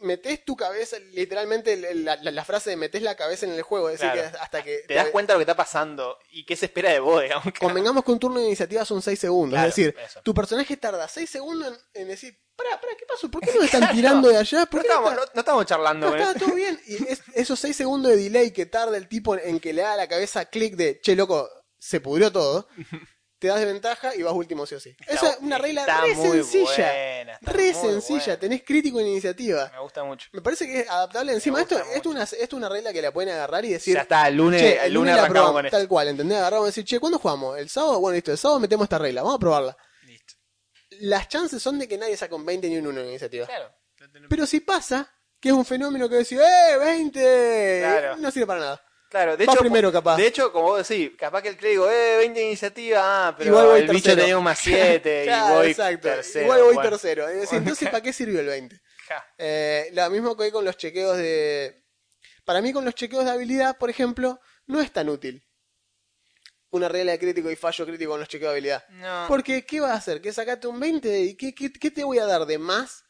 metes tu cabeza, literalmente la, la- la frase de metes la cabeza en el juego, es decir, Claro. que hasta que... Te das cuenta de lo que está pasando y qué se espera de vos, digamos. Convengamos que un turno de iniciativa son 6 segundos. Claro, es decir, eso. tu personaje tarda 6 segundos en, en decir, pará, pará, ¿qué pasó? ¿Por qué nos están tirando de allá? No ¿Por qué estamos, está- no, no estamos charlando. no, él. todo bien. Y es- esos 6 segundos de delay que tarda el tipo en que le da la cabeza clic de, che, loco, se pudrió todo, te das desventaja y vas último sí o sí. Esa es una regla está re muy sencilla. buena, está re muy sencilla. buena. Tenés crítico en iniciativa. Me gusta mucho. Me parece que es adaptable. Encima, esto, una, esto es una regla que la pueden agarrar y decir. ya está, el lunes, "Che, el lunes la arrancamos probamos", con esto. Tal cual, ¿entendés? Agarramos y decir, che, ¿cuándo jugamos? ¿El sábado? Bueno, listo, el sábado metemos esta regla, vamos a probarla. Listo. Las chances son de que nadie saque un 20 ni un 1 en iniciativa. Claro. Pero si pasa, que es un fenómeno que decís, ¡eh, 20! Claro. No sirve para nada. Claro, de hecho, primero, capaz. De hecho, como vos decís, capaz que el clérigo, eh, 20 de iniciativa, ah, pero Igual voy el bicho tercero. tenía un más 7 Claro, y voy exacto. tercero. Igual voy bueno. tercero. Es decir, entonces, ¿para qué sirvió el 20? Ja. Eh, lo mismo que con los chequeos de... Para mí con los chequeos de habilidad, por ejemplo, no es tan útil. Una regla de crítico y fallo crítico con los chequeos de habilidad. No. Porque, ¿qué vas a hacer? ¿Que sacaste un 20? ¿Y qué, qué, qué te voy a dar de más.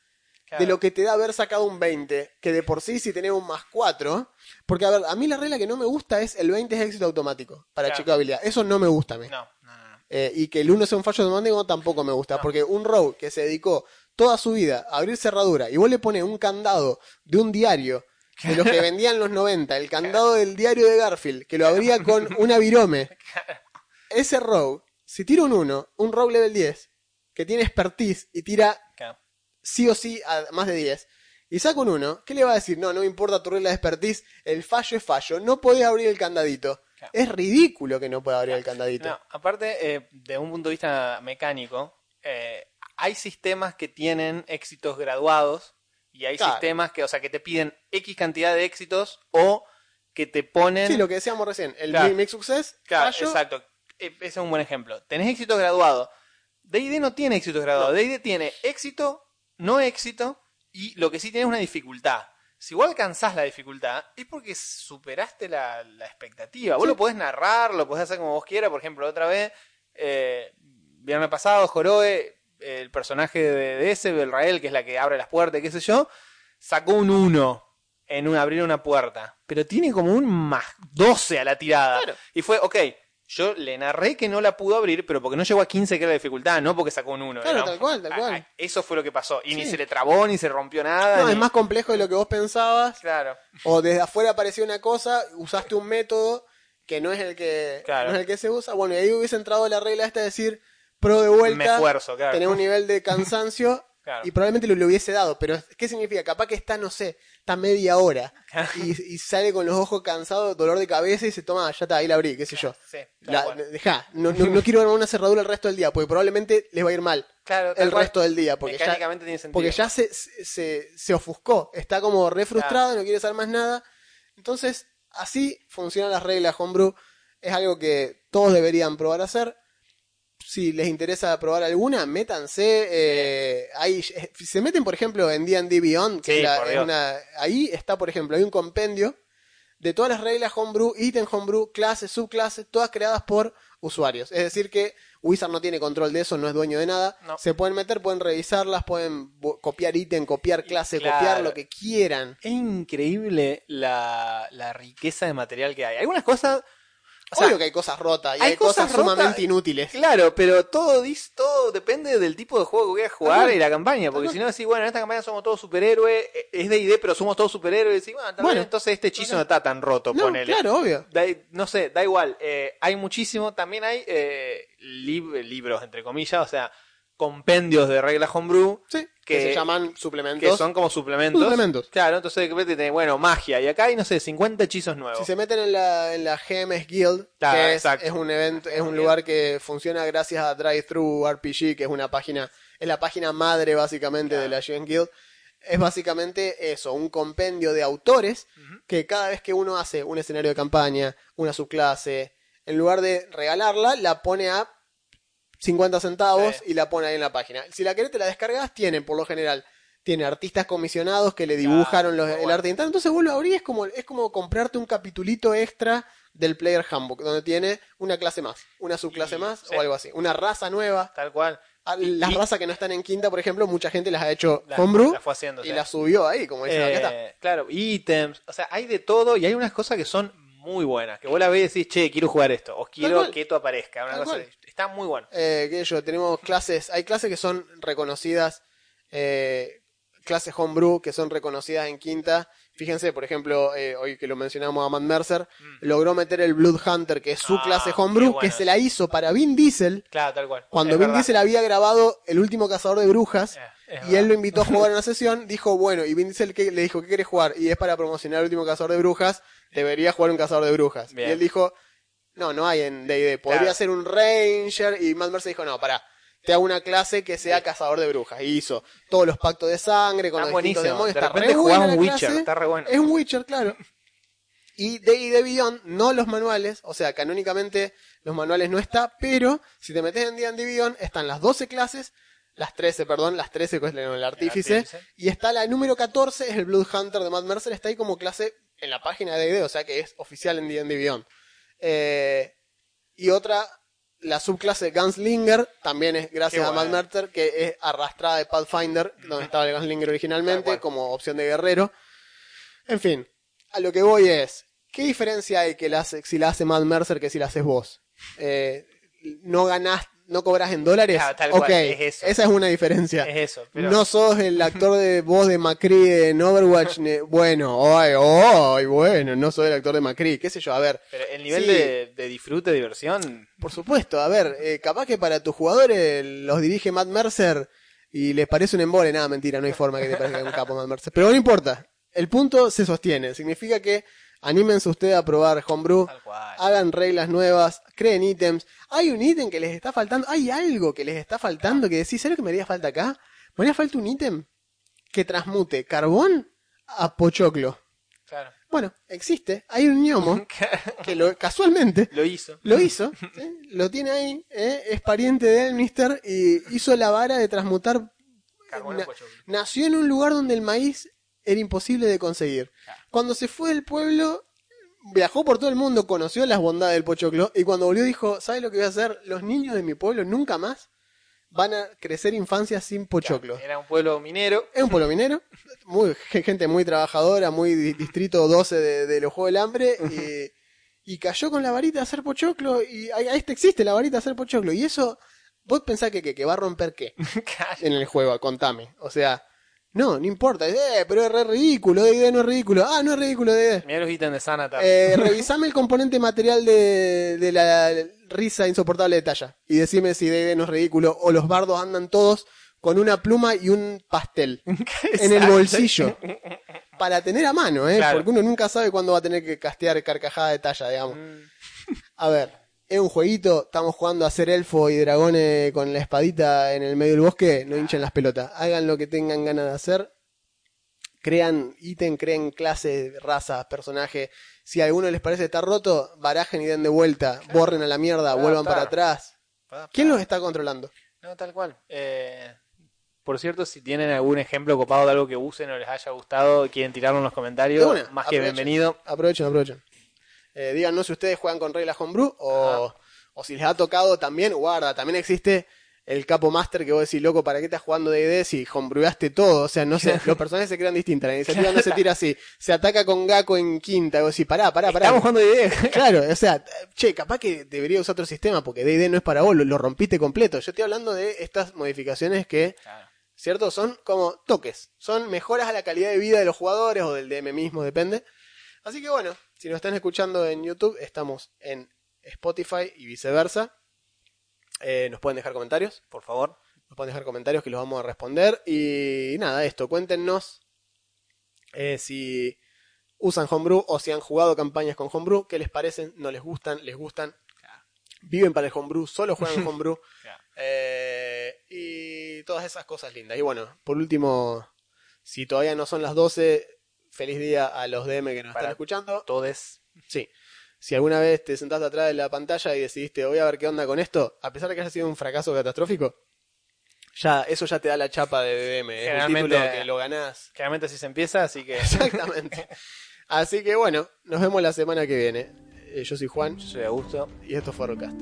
De lo que te da haber sacado un 20? Que de por sí, si tenés un más 4... Porque, a ver, a mí la regla que no me gusta es el 20 es éxito automático para Claro. chequeo de habilidad. Eso no me gusta a mí. No, no, no. Eh, y que el 1 sea un fallo automático tampoco me gusta. No. Porque un rogue que se dedicó toda su vida a abrir cerradura y vos le pones un candado de un diario de los que vendían en los 90, el candado del diario de Garfield, que lo abría con una virome. Ese rogue, si tira un 1, un rogue level 10, que tiene expertise y tira. Sí o sí a más de 10, y saca un 1, ¿qué le va a decir? No, no me importa tu regla de expertise, el fallo es fallo, no podés abrir el candadito. Claro. Es ridículo que no pueda abrir el candadito. No, aparte, eh, de un punto de vista mecánico, eh, hay sistemas que tienen éxitos graduados y hay Claro. sistemas que, o sea, que te piden X cantidad de éxitos o que te ponen... Sí, lo que decíamos recién, el. Mix Success, Claro, fallo, exacto. E- Ese es un buen ejemplo. Tenés éxitos graduados. D&D no tiene éxitos graduados. No. D&D tiene éxito, no éxito y lo que sí tiene es una dificultad. Si vos alcanzás la dificultad, es porque superaste la, la expectativa. Vos Sí. lo podés narrar, lo podés hacer como vos quieras. Por ejemplo, otra vez, eh, viernes pasado, Joroe, el personaje de, de ese, Belrael, que es la que abre las puertas, qué sé yo, sacó un 1 en un, abrir una puerta. Pero tiene como un más 12 a la tirada. Claro. Y fue, ok, yo le narré que no la pudo abrir, pero porque no llegó a 15 que era la dificultad, no porque sacó un 1. Claro, tal cual, tal cual. Eso fue lo que pasó. Y ni se le trabó, ni se rompió nada. No, ni- es más complejo de lo que vos pensabas, Claro. o desde afuera apareció una cosa, usaste un método que no es el que, Claro. no es el que se usa, bueno, y ahí hubiese entrado la regla esta de decir, pro de vuelta, Me esfuerzo, claro. tenés un nivel de cansancio, Claro. Y probablemente lo, lo hubiese dado, pero ¿qué significa? Capaz que está, no sé, está media hora y, y sale con los ojos cansados, dolor de cabeza y se toma, ya está, ahí la abrí, qué sé yo. Sí, La, dejá, no, no, no quiero armar una cerradura el resto del día, porque probablemente les va a ir mal el resto del día, porque ya, tiene sentido. porque ya se, se, se ofuscó, está como re frustrado, no quiere hacer más nada. Entonces, así funcionan las reglas Homebrew. Es algo que todos deberían probar a hacer. Si les interesa probar alguna, métanse. eh, ahí, eh, si se meten, por ejemplo, en D&D Beyond, que Sí, es la- por es Dios. una- ahí está, por ejemplo, hay un compendio de todas las reglas Homebrew, ítem Homebrew, clases, subclases, todas creadas por usuarios. Es decir que Wizard no tiene control de eso, no es dueño de nada. No. Se pueden meter, pueden revisarlas, pueden copiar ítem, copiar clase, Claro. copiar lo que quieran. Es increíble la, la riqueza de material que hay. Algunas cosas. O sea, Obvio que hay cosas rotas y hay hay, cosas, cosas rotas- sumamente inútiles. Claro, pero todo, dis- todo depende del tipo de juego que voy a jugar y la campaña. Porque si no decís, bueno, en esta campaña somos todos superhéroes, eh, es de ID, pero somos todos superhéroes. Y decís, bueno, entonces este hechizo no está tan roto, No, ponele. claro, obvio. Da- no sé, da igual. eh, hay muchísimo. También hay eh, lib- libros, entre comillas, o sea, compendios de reglas homebrew Sí, que, Que- se llaman suplementos. que son como suplementos. Suplementos. Claro, entonces de repente tenés, bueno, magia. Y acá hay, no sé, 50 hechizos nuevos. Si se meten en la, en la GMS Guild, Claro, que es, un evento, es un lugar que funciona gracias a Drive-Thru RPG, que es una página, es la página madre básicamente de la GMS Guild. Es básicamente eso, un compendio de autores que cada vez que uno hace un escenario de campaña, una subclase, en lugar de regalarla, la pone a 50 centavos Sí. y la pone ahí en la página. Si la querés te la descargas, tiene por lo general tiene artistas comisionados que le dibujaron los- el arte. Entonces vos lo abrís, es como, es como comprarte un capitulito extra del Player Handbook, donde tiene una clase más, una subclase Y- más sí. o algo así. Una raza nueva. Tal cual. Ah, Las y- razas que no están en quinta, por ejemplo, mucha gente las ha hecho La- homebrew la fue haciendo, y sí. las subió ahí, como dicen, acá está. Eh, claro, ítems, o sea, hay de todo y hay unas cosas que son muy buenas. Que vos la ves y decís, che, quiero jugar esto, o quiero que esto aparezca. Una cosa. Está muy bueno. Eh, sé yo, tenemos clases, hay clases que son reconocidas, eh, clases homebrew que son reconocidas en quinta. Fíjense, por ejemplo, eh, hoy que lo mencionamos a Matt Mercer, logró meter el Blood Hunter, que es su Mm. Ah, clase homebrew, bueno que se la hizo para Vin Diesel, Claro, tal cual. cuando Es Vin verdad. Diesel había grabado El último cazador de brujas. Eh, Y él lo invitó a jugar en una sesión, dijo, bueno, y Vin Diesel ¿qué- le dijo, ¿qué querés jugar? Y es para promocionar el último cazador de brujas, debería jugar un cazador de brujas. Bien. Y él dijo, no, no hay en D&D, podría Claro. ser un ranger, y Matt Mercer dijo, no, pará, te hago una clase que sea cazador de brujas. Y hizo todos los pactos de sangre con Está los distintos buenísimo. demonios. De está repente re buena un Witcher, clase. está re bueno. Es un Witcher, claro. Y D&D Beyond, no los manuales, o sea, canónicamente los manuales no está, pero si te metes en D&D Beyond están las 12 clases, las 13, perdón, las 13 que es el artífice, artífice. y está la número 14, es el Blood Hunter de Matt Mercer, está ahí como clase en la página de D&D, o sea que es oficial en D&D Beyond. Eh, y otra, la subclase Gunslinger, también es gracias Qué a Matt bueno. Mercer, que es arrastrada de Pathfinder, donde estaba el Gunslinger originalmente, como opción de guerrero. En fin, a lo que voy es, ¿qué diferencia hay que la hace- si la hace Matt Mercer que si la haces vos? Eh, ¿No ganás, no cobras en dólares? Claro, tal cual, es eso. esa es una diferencia. Es eso. Pero No sos el actor de voz de Macri en Overwatch. bueno, ay, ay, bueno, no soy el actor de Macri, qué sé yo, a ver. pero el nivel Sí. de, de disfrute, diversión. Por supuesto, a ver, eh, capaz que para tus jugadores los dirige Matt Mercer y les parece un embole, nada, mentira, no hay forma que te parezca un capo Matt Mercer. Pero no importa, el punto se sostiene, significa que anímense ustedes a probar Homebrew, hagan reglas nuevas, creen ítems. Hay un ítem que les está faltando, hay algo que les está faltando que decís, ¿sabes lo que me haría falta acá? Me haría falta un ítem que transmute carbón a pochoclo. Claro. Bueno, existe, hay un gnomo que lo, casualmente Lo hizo. lo hizo, ¿sí? lo tiene ahí, ¿eh? es pariente de Elmister y hizo la vara de transmutar. Carbón Na- en pochoclo. nació en un lugar donde el maíz era imposible de conseguir. Cuando se fue del pueblo, viajó por todo el mundo, conoció las bondades del pochoclo y cuando volvió dijo, ¿sabes lo que voy a hacer? Los niños de mi pueblo nunca más van a crecer infancia sin pochoclo. Era un pueblo minero. Es un pueblo minero, muy, gente muy trabajadora, muy di- distrito 12 de, de los Juegos del Hambre, y, y cayó con la varita a hacer pochoclo, y a, a este existe la varita a hacer pochoclo, y eso, vos pensás que, que, que va a romper qué en el juego, contame. O sea, no, no importa, eh, pero es re ridículo, D&D no es ridículo, ah, no es ridículo D&D. Mirá los ítems de Sanatar. Eh, revisame el componente material de, de la risa insoportable de talla y decime si D&D no es ridículo o los bardos andan todos con una pluma y un pastel en el bolsillo. Para tener a mano, ¿eh? Claro. Porque uno nunca sabe cuándo va a tener que castear carcajada de talla, digamos. Mm, A ver, es un jueguito, estamos jugando a ser elfo y dragones con la espadita en el medio del bosque, no hinchen las pelotas. Hagan lo que tengan ganas de hacer. Crean ítem, creen clases, razas, personajes. Si a alguno les parece estar roto, barajen y den de vuelta, borren a la mierda, vuelvan para atrás. ¿Quién los está controlando? No, tal cual. Eh, por cierto, si tienen algún ejemplo copado de algo que usen o les haya gustado, quieren tirarlo en los comentarios, más que aprovechen. bienvenido. Aprovechen, aprovechen. Eh, díganos si ustedes juegan con reglas homebrew o, o si les ha tocado también, guarda, también existe el capo master que vos decís, loco, ¿para qué estás jugando D&D si homebrewyaste todo? O sea, no sé, los personajes se crean distintas, la iniciativa no se tira así, se ataca con Gako en quinta, y vos decís, pará, pará, pará. Estamos jugando idea. Claro, o sea, che, capaz que debería usar otro sistema porque D&D no es para vos, lo, lo rompiste completo. Yo estoy hablando de estas modificaciones que ¿cierto? Son como toques, son mejoras a la calidad de vida de los jugadores o del DM mismo, depende. Así que bueno, si nos están escuchando en YouTube, estamos en Spotify y viceversa. Eh, nos pueden dejar comentarios, Por favor. nos pueden dejar comentarios que los vamos a responder. Y nada, esto, cuéntenos eh, si usan Homebrew o si han jugado campañas con Homebrew, qué les parecen, no les gustan, les gustan. Viven para el Homebrew, solo juegan Homebrew. Claro. Eh, y todas esas cosas lindas. Y bueno, por último, si todavía no son las 12, feliz día a los DM que nos Para están escuchando. Todes. Sí. Si alguna vez te sentaste atrás de la pantalla y decidiste, voy a ver qué onda con esto, a pesar de que haya sido un fracaso catastrófico, ya, eso ya te da la chapa de DM. Es un Generalmente- título que lo ganás. Generalmente así se empieza, así que Exactamente. Así que bueno, nos vemos la semana que viene. Eh, Yo soy Juan yo soy Augusto. y esto fue Rockcast.